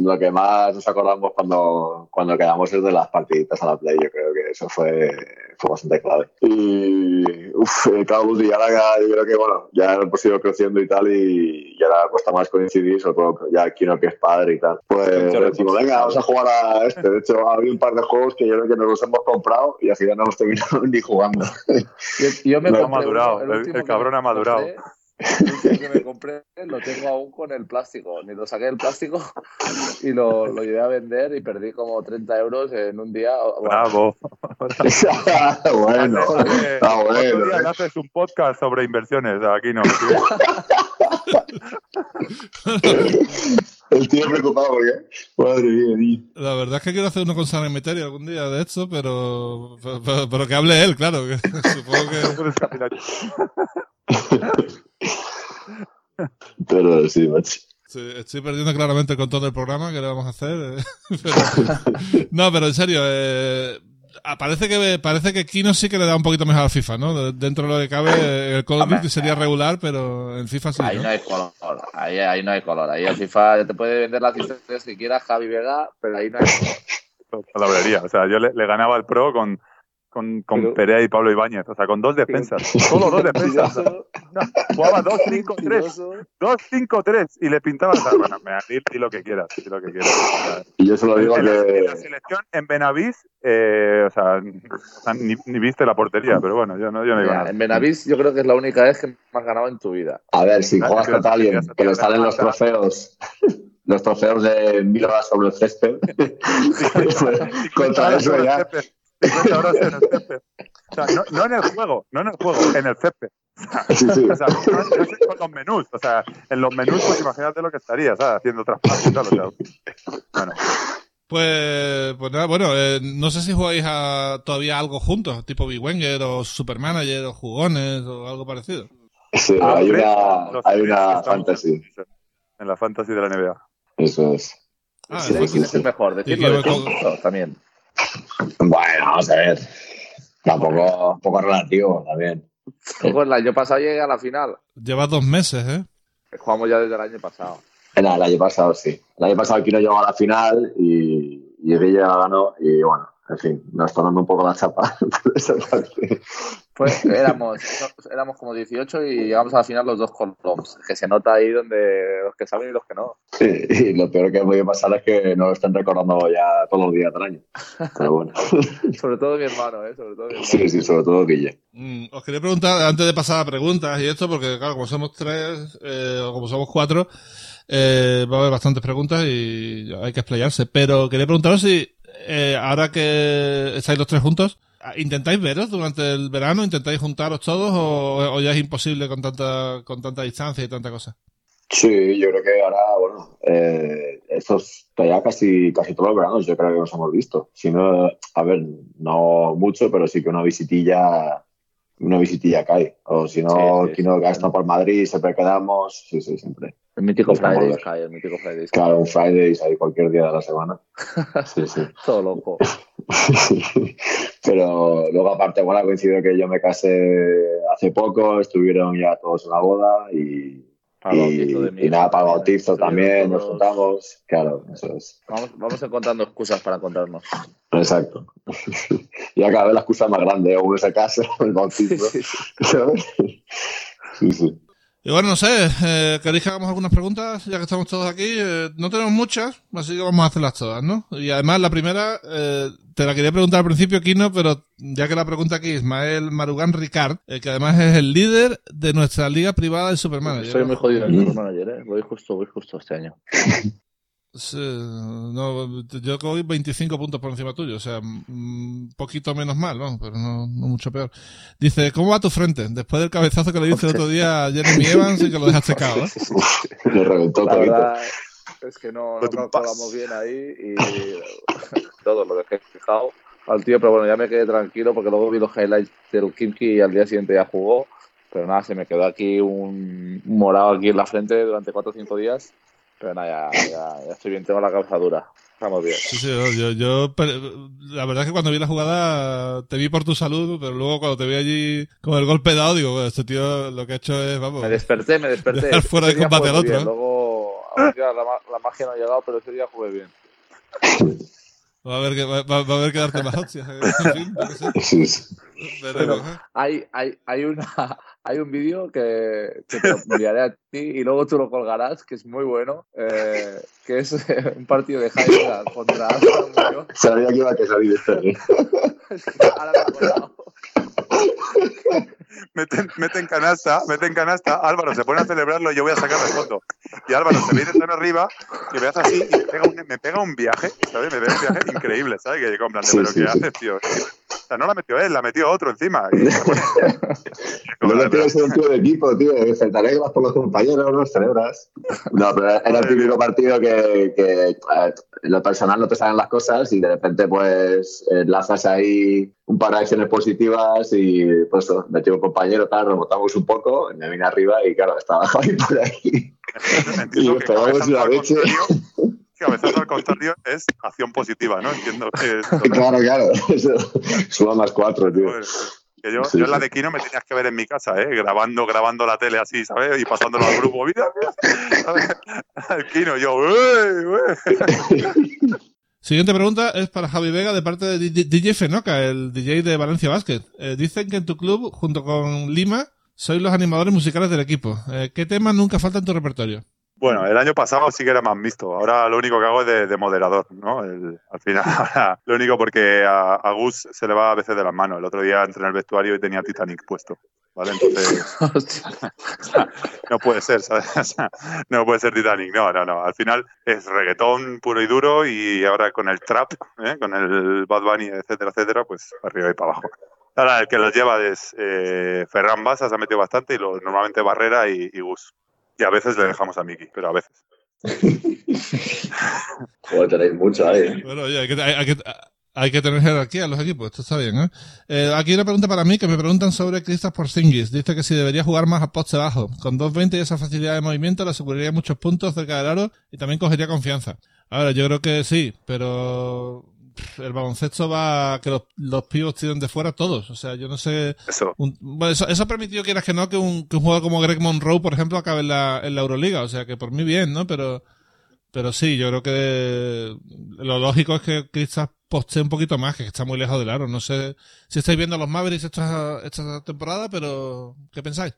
lo que más nos acordamos cuando, cuando quedamos es de las partiditas a la Play. Yo creo que eso fue, fue bastante clave. Y, uff, Call of Duty, ahora ya, yo creo que, bueno, ya hemos ido creciendo y tal, y, y ahora cuesta más coincidir, sobre todo ya Kino que es padre y tal. Pues decimos, venga, vamos a jugar a este. De hecho, ha habido un par de juegos que yo creo que nos los hemos comprado y al final no hemos terminado [laughs] ni jugando. Yo, yo me No, compré madurado, el- cabrón ha madurado. compré, que me compré lo tengo aún con el plástico. Ni lo saqué del plástico y lo, lo llevé a vender y perdí como 30 euros en un día. Bravo. [laughs] [laughs] bueno, Eh, ah, bueno. día le haces un podcast sobre inversiones, aquí no. [laughs] El tío preocupado porque, madre mía, tío. La verdad es que quiero hacer uno con San Emeterio algún día de esto, pero, pero, pero que hable él, claro. que supongo que. Pero sí, macho. Sí, estoy perdiendo claramente el control del programa que le vamos a hacer. eh. [laughs] Pero- no, pero en serio, eh, parece que parece que Kino sí que le da un poquito mejor al FIFA, ¿no? De- Dentro de lo que cabe, eh, el Call of Duty sería regular, pero en FIFA sí. ahí ¿no? no hay color. Ahí, ahí no hay color. Ahí el FIFA te puede vender las licencias que quieras, Javi Vega, pero ahí no hay color. [laughs] Palabrería. O sea, yo le, le ganaba al pro con, con, con Pero- Perea y Pablo Ibáñez, o sea, con dos defensas, [laughs] solo dos defensas. Mentiroso, No, jugaba 2-5-3, mentiroso. 2-5-3 y le pintaba. Bueno, me di, di lo que quieras, di lo que quieras. Y yo solo digo en, la, en la que. selección en Benavís, eh, o sea, o sea, ni, ni viste la portería, pero bueno, yo no, yo no digo Mira, nada. en Benavís yo creo que es la única vez que me has ganado en tu vida. A ver, si juegas que contra alguien que le se salen los trofeos, [laughs] los trofeos de mil horas sobre el césped, [laughs] pues, 50 contra eso ya. césped, 50 horas en el césped. O sea, no, no en el juego, no en el juego, en el césped. Sí, sí. O sea, no, no sé con los menús. O sea, en los menús, pues imagínate lo que estaría, ¿sabes? Haciendo traspasos y tal. O sea, bueno, Pues, pues nada, bueno, eh, no sé si jugáis a, todavía algo juntos, tipo Big Wenger o Supermanager o Jugones o algo parecido. Sí, los hay una, hay una fantasy. En la fantasy de la NBA. Eso es. Ah, ¿Quién el es- quién es sí. el mejor? Decirlo, decirlo también. Bueno, vamos a ver. Tampoco, un poco relativo también. El año pasado llegué a la final. Llevas dos meses, ¿eh? Jugamos ya desde el año pasado. Era el año pasado, sí. El año pasado Kino llegó a la final y, y Guille la ganó. Y bueno, en fin, nos está dando un poco la chapa por esa parte. Pues éramos, éramos como 18 y llegamos a la final los dos con. Que se nota ahí donde los que saben y los que no. Sí, y lo peor que puede pasar es que no lo estén recordando ya todos los días del año. Pero bueno, [laughs] Sobre todo mi hermano, ¿eh? Sobre todo mi hermano. sí, sí, sobre todo Guille. Mm, os quería preguntar, antes de pasar a preguntas y esto, porque claro, como somos tres, eh, o como somos cuatro, eh, va a haber bastantes preguntas y hay que explayarse. Pero quería preguntaros si, eh, ahora que estáis los tres juntos, ¿intentáis veros durante el verano? ¿Intentáis juntaros todos o, o ya es imposible con tanta, con tanta distancia y tanta cosa? Sí, yo creo que ahora, bueno, eh, estos todavía casi, casi todos los veranos yo creo que nos hemos visto. Si no, a ver, no mucho, pero sí que una visitilla, una visitilla cae. O si no, Sí, sí, si no sí. está por Madrid, siempre quedamos. Sí, sí, siempre. El mítico Fridays, el mítico Fridays. Claro, un Fridays ahí cualquier día de la semana. Sí, sí. [laughs] Todo loco. [laughs] Pero luego, aparte, bueno, ha coincidido que yo me casé hace poco, estuvieron ya todos en la boda y, y, y nada, para el también, bautizo también, nos juntamos. Claro, eso es. Vamos, vamos encontrando excusas para encontrarnos. Exacto. [laughs] cada vez la excusa más grande, ¿eh? uno se casa, el bautizo. ¿sabes? Sí, sí. Y bueno, no sé, eh, ¿queréis que hagamos algunas preguntas? Ya que estamos todos aquí. Eh, no tenemos muchas, así que vamos a hacerlas todas, ¿no? Y además, la primera, eh, te la quería preguntar al principio, Kino, pero ya que la pregunta aquí Ismael Marugán Ricard, eh, que además es el líder de nuestra liga privada de Superman. Soy muy jodido en el manager, ¿eh? Voy justo, voy justo este año. [laughs] Sí, no, yo voy 25 puntos por encima tuyo, o sea, un poquito menos mal, vamos, pero no, no mucho peor. Dice, ¿cómo va tu frente? Después del cabezazo que le dice el otro día a Jeremy Evans y que lo dejaste [laughs] cao, ¿eh? Le reventó La verdad es que no, no calculamos bien ahí y [laughs] todo lo dejé fijado al tío, pero bueno, ya me quedé tranquilo porque luego vi los highlights del Kimki y al día siguiente ya jugó. Pero nada, se me quedó aquí un, un morado aquí en la frente durante 4 o 5 días. Pero nada, ya, ya, ya estoy bien, tengo la cabeza dura. Estamos bien. Sí, sí, yo, yo, la verdad es que cuando vi la jugada te vi por tu salud, pero luego cuando te vi allí con el golpe dado, digo, bueno, este tío lo que ha hecho es, vamos, Me desperté, me desperté. Fuera de combate al bien. otro, ¿eh? Luego, día la, la magia no ha llegado, pero ese día jugué bien. va a haber que, va, va a haber que darte más hostias. ¿eh? [laughs] En fin, yo qué sé. Sí, sí. Veremos, ¿eh? Hay, hay, hay, una, hay un vídeo que, que te lo enviaré a ti y luego tú lo colgarás, que es muy bueno, eh, que es eh, un partido de Jaime [laughs] contra. Sabía que iba [laughs] a que salir este. ¿eh? Ahora me he acordado. Meten, meten canasta, meten canasta, Álvaro se pone a celebrarlo y yo voy a sacar la foto. Y Álvaro se viene tan arriba y me hace así y me pega un, me pega un viaje, ¿sabes? Me pega un viaje increíble, ¿sabes? Que yo en plan de, Sí, pero sí, ¿qué sí. haces, tío? No la metió él, la metió otro encima. Y [laughs] No le tienes un tío de equipo, tío. Te alegras por los compañeros, los celebras. No, pero era el típico partido que, que eh, en lo personal no te salen las cosas y de repente, pues, enlazas ahí un par de acciones positivas y, pues, metió un compañero, tal, remontamos un poco, me vine arriba y, claro, estaba [laughs] Javi por ahí. Y que pegamos una leche. Cabezazo al contrario es acción positiva, ¿no? Entiendo que es [laughs] Claro, claro. [laughs] Suma más cuatro, tío. Que yo, Sí, yo en la de Kino me tenías que ver en mi casa, ¿eh? Grabando, grabando la tele así, ¿sabes? Y pasándolo al grupo. Mira, mira. [laughs] Al Kino, yo, ¡uy, uy! Siguiente pregunta es para Javi Vega de parte de DJ Fenoca, el DJ de Valencia Basket. Eh, dicen que en tu club, junto con Lima, sois los animadores musicales del equipo. Eh, ¿Qué temas nunca falta en tu repertorio? Bueno, el año pasado sí que era más mixto. Ahora lo único que hago es de, moderador, ¿no? El, al final, [laughs] lo único porque a, a, Gus se le va a veces de las manos. El otro día entré en el vestuario y tenía Titanic puesto, ¿vale? Entonces, [laughs] [laughs] no puede ser, ¿sabes? no puede ser Titanic, no, no, no. Al final es reggaetón puro y duro y ahora con el trap, ¿eh? con el Bad Bunny, etcétera, etcétera, pues arriba y para abajo. Ahora el que los lleva es eh, Ferran Basa, se ha metido bastante, y lo, normalmente Barrera y, y Gus. Y a veces le dejamos a Miki, pero a veces. [laughs] Joder, tenéis mucho ahí. Bueno, oye, hay que, hay, que, hay que tener jerarquía en los equipos, esto está bien, ¿eh? ¿eh? Aquí una pregunta para mí que me preguntan sobre Kristaps Porzingis. Dice que si debería jugar más a poste bajo. Con 2.20 y esa facilidad de movimiento le aseguraría muchos puntos cerca del aro y también cogería confianza. Ahora, yo creo que sí, pero el baloncesto va a que los, los pibos tiren de fuera todos. O sea, yo no sé. Eso. Un, bueno, eso, eso, ha permitido, quieras que no, que un, que un jugador como Greg Monroe, por ejemplo, acabe en la, en la Euroliga. O sea, que por mí bien, ¿no? Pero, pero sí, yo creo que lo lógico es que quizás postee un poquito más, que está muy lejos del aro. No sé si estáis viendo a los Mavericks esta, esta temporada, pero ¿qué pensáis?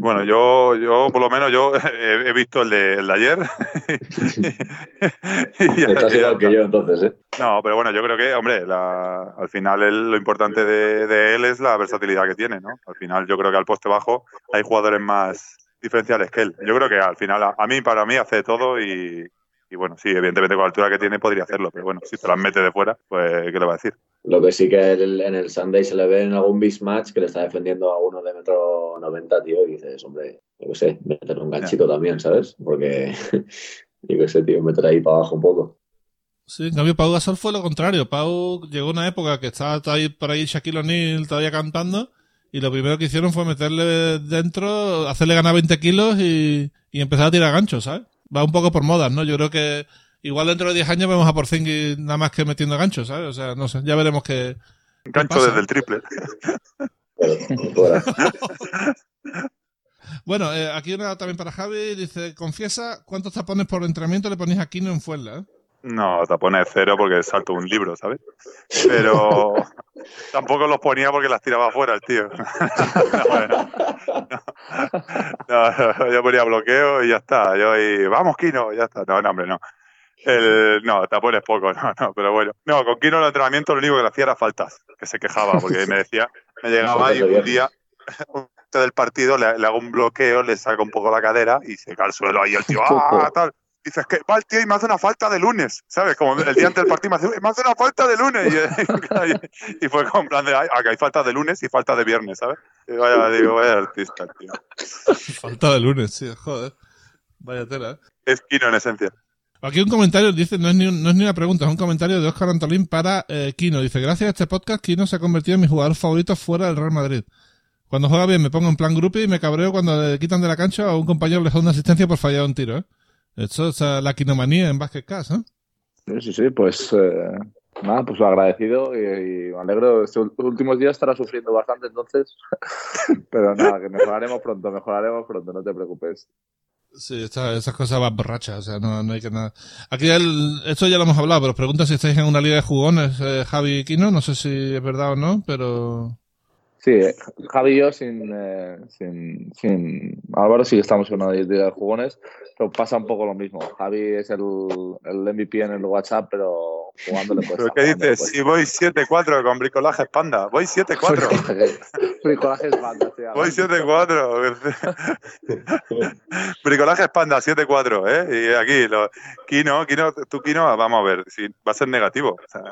Bueno, yo, yo por lo menos yo [laughs] he, he visto el de, el de ayer. [laughs] y Estás igual que yo entonces, ¿eh? No, pero bueno, yo creo que, hombre, la, al final el, lo importante de, de, él es la versatilidad que tiene, ¿no? Al final yo creo que al poste bajo hay jugadores más diferenciales que él. Yo creo que al final, a, a mí, para mí, hace todo y, y bueno, sí, evidentemente con la altura que tiene podría hacerlo, pero bueno, si te las mete de fuera, pues ¿qué le va a decir? Lo que sí que el, en el Sunday se le ve en algún mismatch que le está defendiendo a uno de metro 90, tío, y dices, hombre, yo qué sé, meter un ganchito también, ¿sabes? Porque, [laughs] yo qué sé, tío, meter ahí para abajo un poco. Sí, en cambio Pau Gasol fue lo contrario. Pau llegó una época que estaba ahí por ahí Shaquille O'Neal todavía cantando y lo primero que hicieron fue meterle dentro, hacerle ganar 20 kilos y, y empezar a tirar ganchos, ¿sabes? Va un poco por modas, ¿no? Yo creo que igual dentro de 10 años vemos a Porzingis nada más que metiendo ganchos, ¿sabes? O sea, no sé, ya veremos qué. Gancho desde el triple. [laughs] bueno, eh, aquí una también para Javi. Dice, confiesa, ¿cuántos tapones por entrenamiento le ponéis a Kino en Fuenla? Eh? No, tapones cero porque salto un libro, ¿sabes? Pero [laughs] tampoco los ponía porque las tiraba afuera el tío. [laughs] no, no, no, yo ponía bloqueo y ya está. Yo y vamos, Kino, ya está. No, no, hombre, no. El, no, tapones poco, [laughs] no, no, pero bueno. No, con Kino en el entrenamiento lo único que le hacía era faltas, que se quejaba, porque me decía, me [laughs] llegaba y [laughs] un día, del partido le, le, hago un bloqueo, le saco un poco la cadera y se cae al suelo ahí el tío, ah, tal. Dices que va el tío y me hace una falta de lunes, ¿sabes? Como el día antes del partido me hace, me hace una falta de lunes. Y, y fue como en plan de, acá hay falta de lunes y falta de viernes, ¿sabes? Y vaya, digo, vaya artista, tío. Falta de lunes, sí, joder. Vaya tela, ¿eh? Es Kino en esencia. Aquí un comentario dice, no es, ni no es ni una pregunta, es un comentario de Oscar Antolín para eh, Kino. Dice, gracias a este podcast, Kino se ha convertido en mi jugador favorito fuera del Real Madrid. Cuando juega bien me pongo en plan grupo y me cabreo cuando le quitan de la cancha a un compañero le da una asistencia por fallar un tiro. ¿eh? Esto es la quinomanía en Basket Cast, ¿eh? Sí, sí, sí, pues eh, nada, pues lo agradecido y, y, me alegro. Estos últimos días estará sufriendo bastante entonces, [laughs] pero nada, que mejoraremos pronto, mejoraremos pronto, no te preocupes. Sí, esta, esas cosas van borrachas, o sea, no, no hay que nada. Aquí el, esto ya lo hemos hablado, pero os pregunto si estáis en una liga de jugones, eh, Javi y Kino, no sé si es verdad o no, pero... Sí, Javi y yo sin, eh, sin, sin Álvaro sí estamos en una liga de jugones, pero pasa un poco lo mismo. Javi es el, el MVP en el WhatsApp, pero jugando le [laughs] ¿Pero qué dices? Si voy 7-4 con bricolaje panda, voy 7-4. [laughs] bricolaje panda, sí, Voy 7-4. [laughs] bricolaje panda, 7-4, ¿eh? Y aquí, lo, Kino, Kino, tú Kino, vamos a ver, si va a ser negativo. O sea,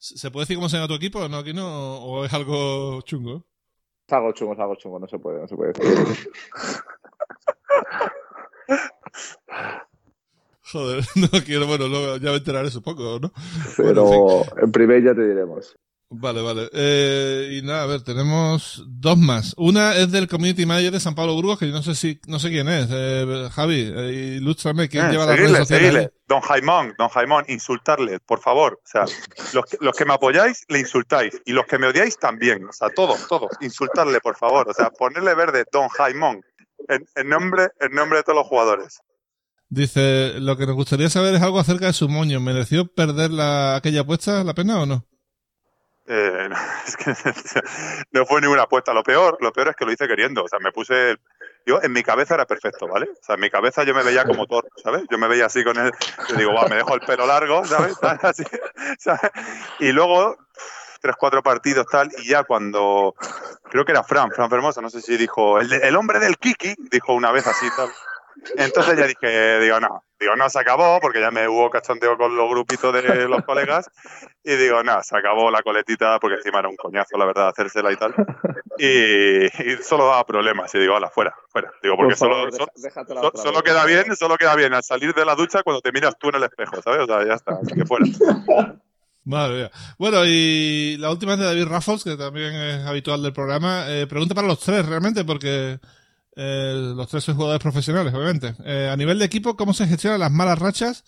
¿Se puede decir cómo se llama tu equipo no, aquí no? ¿O es algo chungo? Es algo chungo, es algo chungo, no se puede, no se puede decir. [laughs] Joder, [laughs] no quiero, bueno, luego ya me enteraré supongo, ¿no? Pero bueno, en, fin. en primer ya te diremos. Vale, vale. Eh, y nada, a ver, tenemos dos más. Una es del Community Manager de San Pablo Burgos, que yo no sé si, no sé quién es. Eh, Javi, eh, ilústrame, ¿quién eh, lleva seguirle, las redes sociales? Seguirle. Don Jaimón, don Jaimón, insultarle, por favor. O sea, los que, los que me apoyáis, le insultáis. Y los que me odiáis también. O sea, todos, todos. Insultarle, por favor. O sea, ponerle verde, don Jaimón. En, en, nombre, en nombre de todos los jugadores. Dice, lo que nos gustaría saber es algo acerca de su moño. ¿Mereció perder la, aquella apuesta la pena o no? Eh, [laughs] no, es que [laughs] no fue ninguna apuesta. Lo peor, lo peor es que lo hice queriendo. O sea, me puse. Yo en mi cabeza era perfecto, ¿vale? O sea, en mi cabeza yo me veía como Thor, ¿sabes? Yo me veía así con él. Yo digo, va, me dejo el pelo largo, ¿sabes? [laughs] Así. Y luego, tres, cuatro partidos tal, y ya cuando. Creo que era Fran, Fran Fermosa, no sé si dijo. El, el hombre del Kiki, dijo una vez así tal. Entonces ya dije, digo, no, digo, no, se acabó, porque ya me hubo cachondeo con los grupitos de los colegas, y digo, no, se acabó la coletita, porque encima era un coñazo, la verdad, hacérsela y tal, y, y solo daba problemas, y digo, hola, fuera, fuera, digo, porque Por favor, solo, deja- solo vez. queda bien, solo queda bien al salir de la ducha cuando te miras tú en el espejo, ¿sabes? O sea, ya está, así que fuera. Madre mía. Bueno, y la última es de David Raffles, que también es habitual del programa. Eh, pregunta para los tres, realmente, porque eh, los tres son jugadores profesionales, obviamente. Eh, a nivel de equipo, ¿cómo se gestionan las malas rachas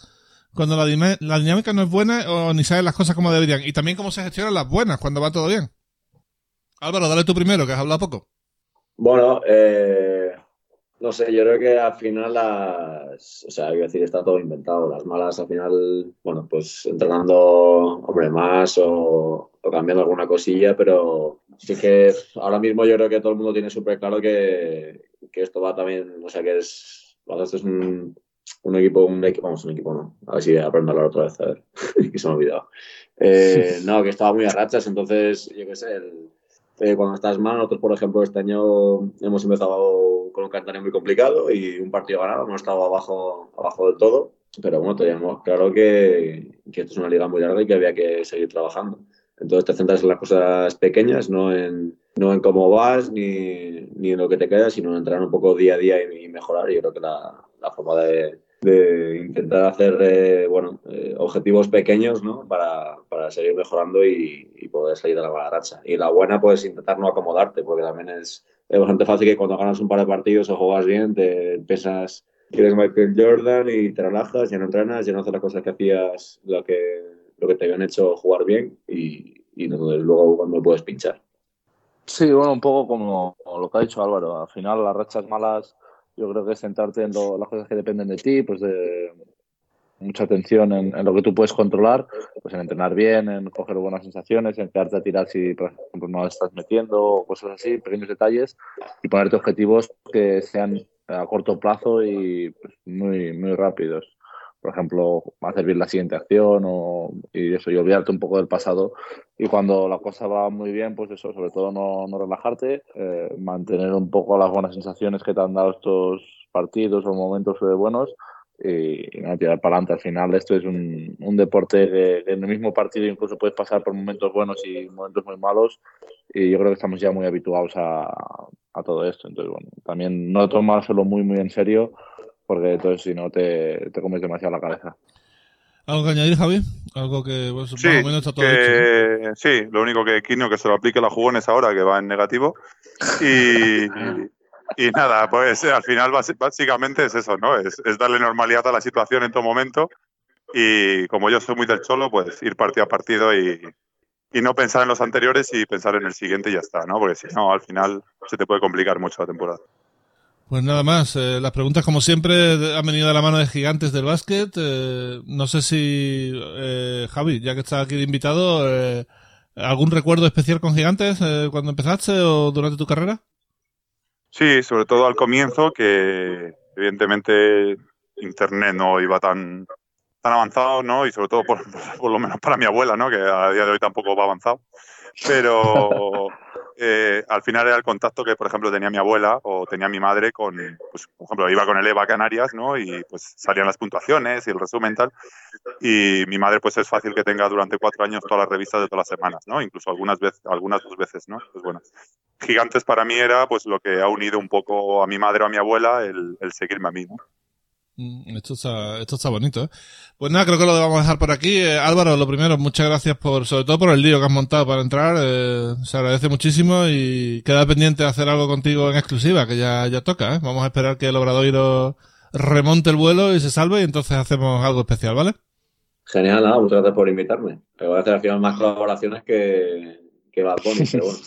cuando la, dinámica no es buena o ni saben las cosas como deberían? Y también cómo se gestionan las buenas cuando va todo bien. Álvaro, dale tú primero, que has hablado poco. Bueno, eh, no sé, yo creo que al final las, o sea, quiero decir, está todo inventado. Las malas al final, bueno, pues entrenando, hombre, más o, o cambiando alguna cosilla, pero sí que ahora mismo yo creo que todo el mundo tiene súper claro que, que esto va también, o sea, que es, bueno, esto es un, un equipo, un equipo, vamos, un equipo no, a ver si aprendo a hablar otra vez, a ver, [laughs] que se me ha olvidado. Eh, no, que estaba muy a rachas, entonces, yo qué sé, el, eh, cuando estás mal, nosotros, por ejemplo, este año hemos empezado con un calendario muy complicado y un partido ganado, hemos estado abajo, abajo del todo, pero bueno, teníamos claro que, que esto es una liga muy larga y que había que seguir trabajando. Entonces te centras en las cosas pequeñas, no en, no en cómo vas ni, ni en lo que te queda, sino en entrar un poco día a día y, y mejorar. Yo creo que la, la forma de, de intentar hacer eh, bueno, eh, objetivos pequeños ¿no? para, para seguir mejorando y, poder salir de la mala racha. Y la buena, pues intentar no acomodarte, porque también es, es bastante fácil que cuando ganas un par de partidos o juegas bien, te empiezas, quieres Michael Jordan y te relajas, ya no entrenas, ya no haces las cosas que hacías, lo que, lo que te habían hecho jugar bien y, y luego cuando puedes pinchar. Sí, bueno, un poco como, lo que ha dicho Álvaro. Al final, las rachas malas, yo creo que es centrarte en lo- las cosas que dependen de ti, pues de mucha atención en, en lo que tú puedes controlar, pues en entrenar bien, en coger buenas sensaciones, en quedarte a tirar si, por ejemplo, no estás metiendo cosas así, pequeños detalles, y ponerte objetivos que sean a corto plazo y pues, muy, muy rápidos. Por ejemplo, hacer bien la siguiente acción o, y eso, y olvidarte un poco del pasado y cuando la cosa va muy bien, pues eso, sobre todo no, no relajarte, eh, mantener un poco las buenas sensaciones que te han dado estos partidos o momentos eh, buenos y, y nada, tirar para adelante. Al final esto es un, un deporte que en el mismo partido incluso puedes pasar por momentos buenos y momentos muy malos y yo creo que estamos ya muy habituados a, a todo esto. Entonces, bueno, también no tomárselo muy, muy en serio porque entonces si no te, te comes demasiado la cabeza. ¿Algo que añadir, Javi? Algo que pues, Sí, más o menos está todo dicho. ¿no? que, sí, lo único que Kino que se lo aplique a la jugones ahora, que va en negativo. Y, y nada, pues eh, al final básicamente es eso, ¿no? Es, es darle normalidad a la situación en todo momento. Y como yo soy muy del cholo, pues ir partido a partido y, y no pensar en los anteriores y pensar en el siguiente y ya está, ¿no? Porque si no, al final se te puede complicar mucho la temporada. Pues nada más, eh, las preguntas como siempre han venido de la mano de gigantes del básquet. Eh, no sé si, eh, Javi, ya que estás aquí de invitado, eh, ¿algún recuerdo especial con gigantes eh, cuando empezaste o durante tu carrera? Sí, sobre todo al comienzo, que evidentemente Internet no iba tan, tan avanzado, ¿no? Y sobre todo, por, [laughs] por lo menos para mi abuela, ¿no? Que a día de hoy tampoco va avanzado. Pero eh, al final era el contacto que, por ejemplo, tenía mi abuela o tenía mi madre con, pues, por ejemplo, iba con el EVA a Canarias, ¿no? Y pues salían las puntuaciones y el resumen tal. Y mi madre, pues es fácil que tenga durante cuatro años todas las revistas de todas las semanas, ¿no? Incluso algunas veces, algunas dos veces, ¿no? Pues bueno. Gigantes para mí era pues lo que ha unido un poco a mi madre o a mi abuela el, el seguirme a mí, ¿no? Mm, Esto está, esto está bonito. ¿eh? Pues nada, creo que lo vamos a dejar por aquí. Eh, Álvaro, lo primero, muchas gracias por, sobre todo por el lío que has montado para entrar. eh, se agradece muchísimo y queda pendiente de hacer algo contigo en exclusiva, que ya, ya toca. ¿eh? Vamos a esperar que el Obradoiro remonte el vuelo y se salve y entonces hacemos algo especial, ¿vale? Genial, nada, muchas gracias por invitarme. Me voy a hacer al final más colaboraciones que, que Bad Bunny, [laughs] pero bueno.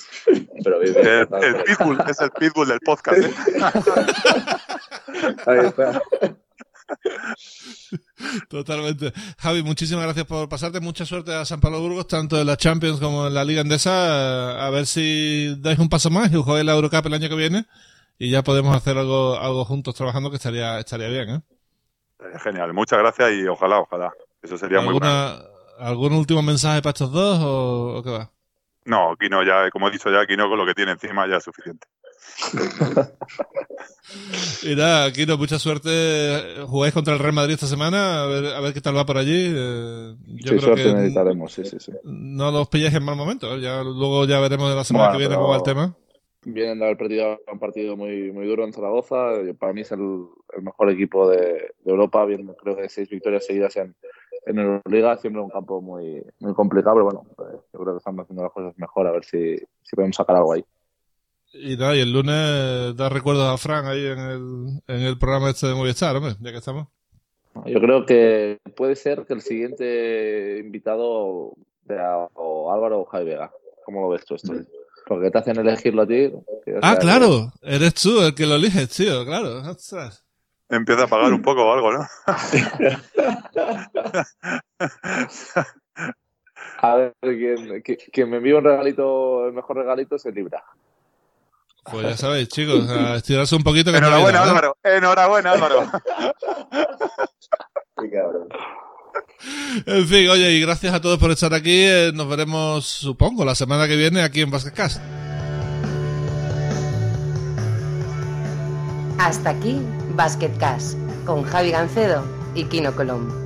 Pero bien, bien, El, encantado el por eso. pitbull, es el pitbull del podcast, ¿eh? [laughs] Ahí está. [laughs] Totalmente. Javi, muchísimas gracias por pasarte. Mucha suerte a San Pablo Burgos, tanto en la Champions como en la Liga Endesa. A ver si dais un paso más y jugáis la Eurocup el año que viene y ya podemos hacer algo, algo juntos trabajando que estaría, estaría bien, ¿eh? Genial, muchas gracias y ojalá, ojalá. Eso sería muy bueno. ¿Algún último mensaje para estos dos o, qué va? No, Kino ya, como he dicho ya, Kino con lo que tiene encima ya es suficiente. [laughs] y nada, Kino, mucha suerte. Jugáis contra el Real Madrid esta semana, a ver, a ver qué tal va por allí. Eh, yo sí, creo que necesitaremos, sí, sí, sí. No los pilláis en mal momento, ¿eh? ya, luego ya veremos de la semana que viene cómo va el tema. Vienen de haber perdido un partido muy, muy duro en Zaragoza. Para mí es el, mejor equipo de, Europa, viendo creo que seis victorias seguidas en, en Euroliga, siempre un campo muy, muy complicado, pero bueno, pues, yo creo que están haciendo las cosas mejor, a ver si, si podemos sacar algo ahí. Y nada, y el lunes da recuerdos a Fran ahí en el, en el programa este de Movistar, hombre, ya que estamos. Yo creo que puede ser que el siguiente invitado sea o Álvaro o Javi Vega. ¿Cómo lo ves tú esto? Porque te hacen elegirlo a ti. Ah, claro, eres tú el que lo eliges, tío, claro. Empieza a pagar un poco o algo, ¿no? [laughs] a ver, quien, me envía un regalito, el mejor regalito se libra. Pues ya sabéis, chicos, a estirarse un poquito. Que Enhorabuena, Álvaro. Enhorabuena, Álvaro. [laughs] En fin, oye, y gracias a todos por estar aquí. Eh, nos veremos, supongo, la semana que viene aquí en Basketcast. Hasta aquí Basketcast con Javi Gancedo y Kino Colombo.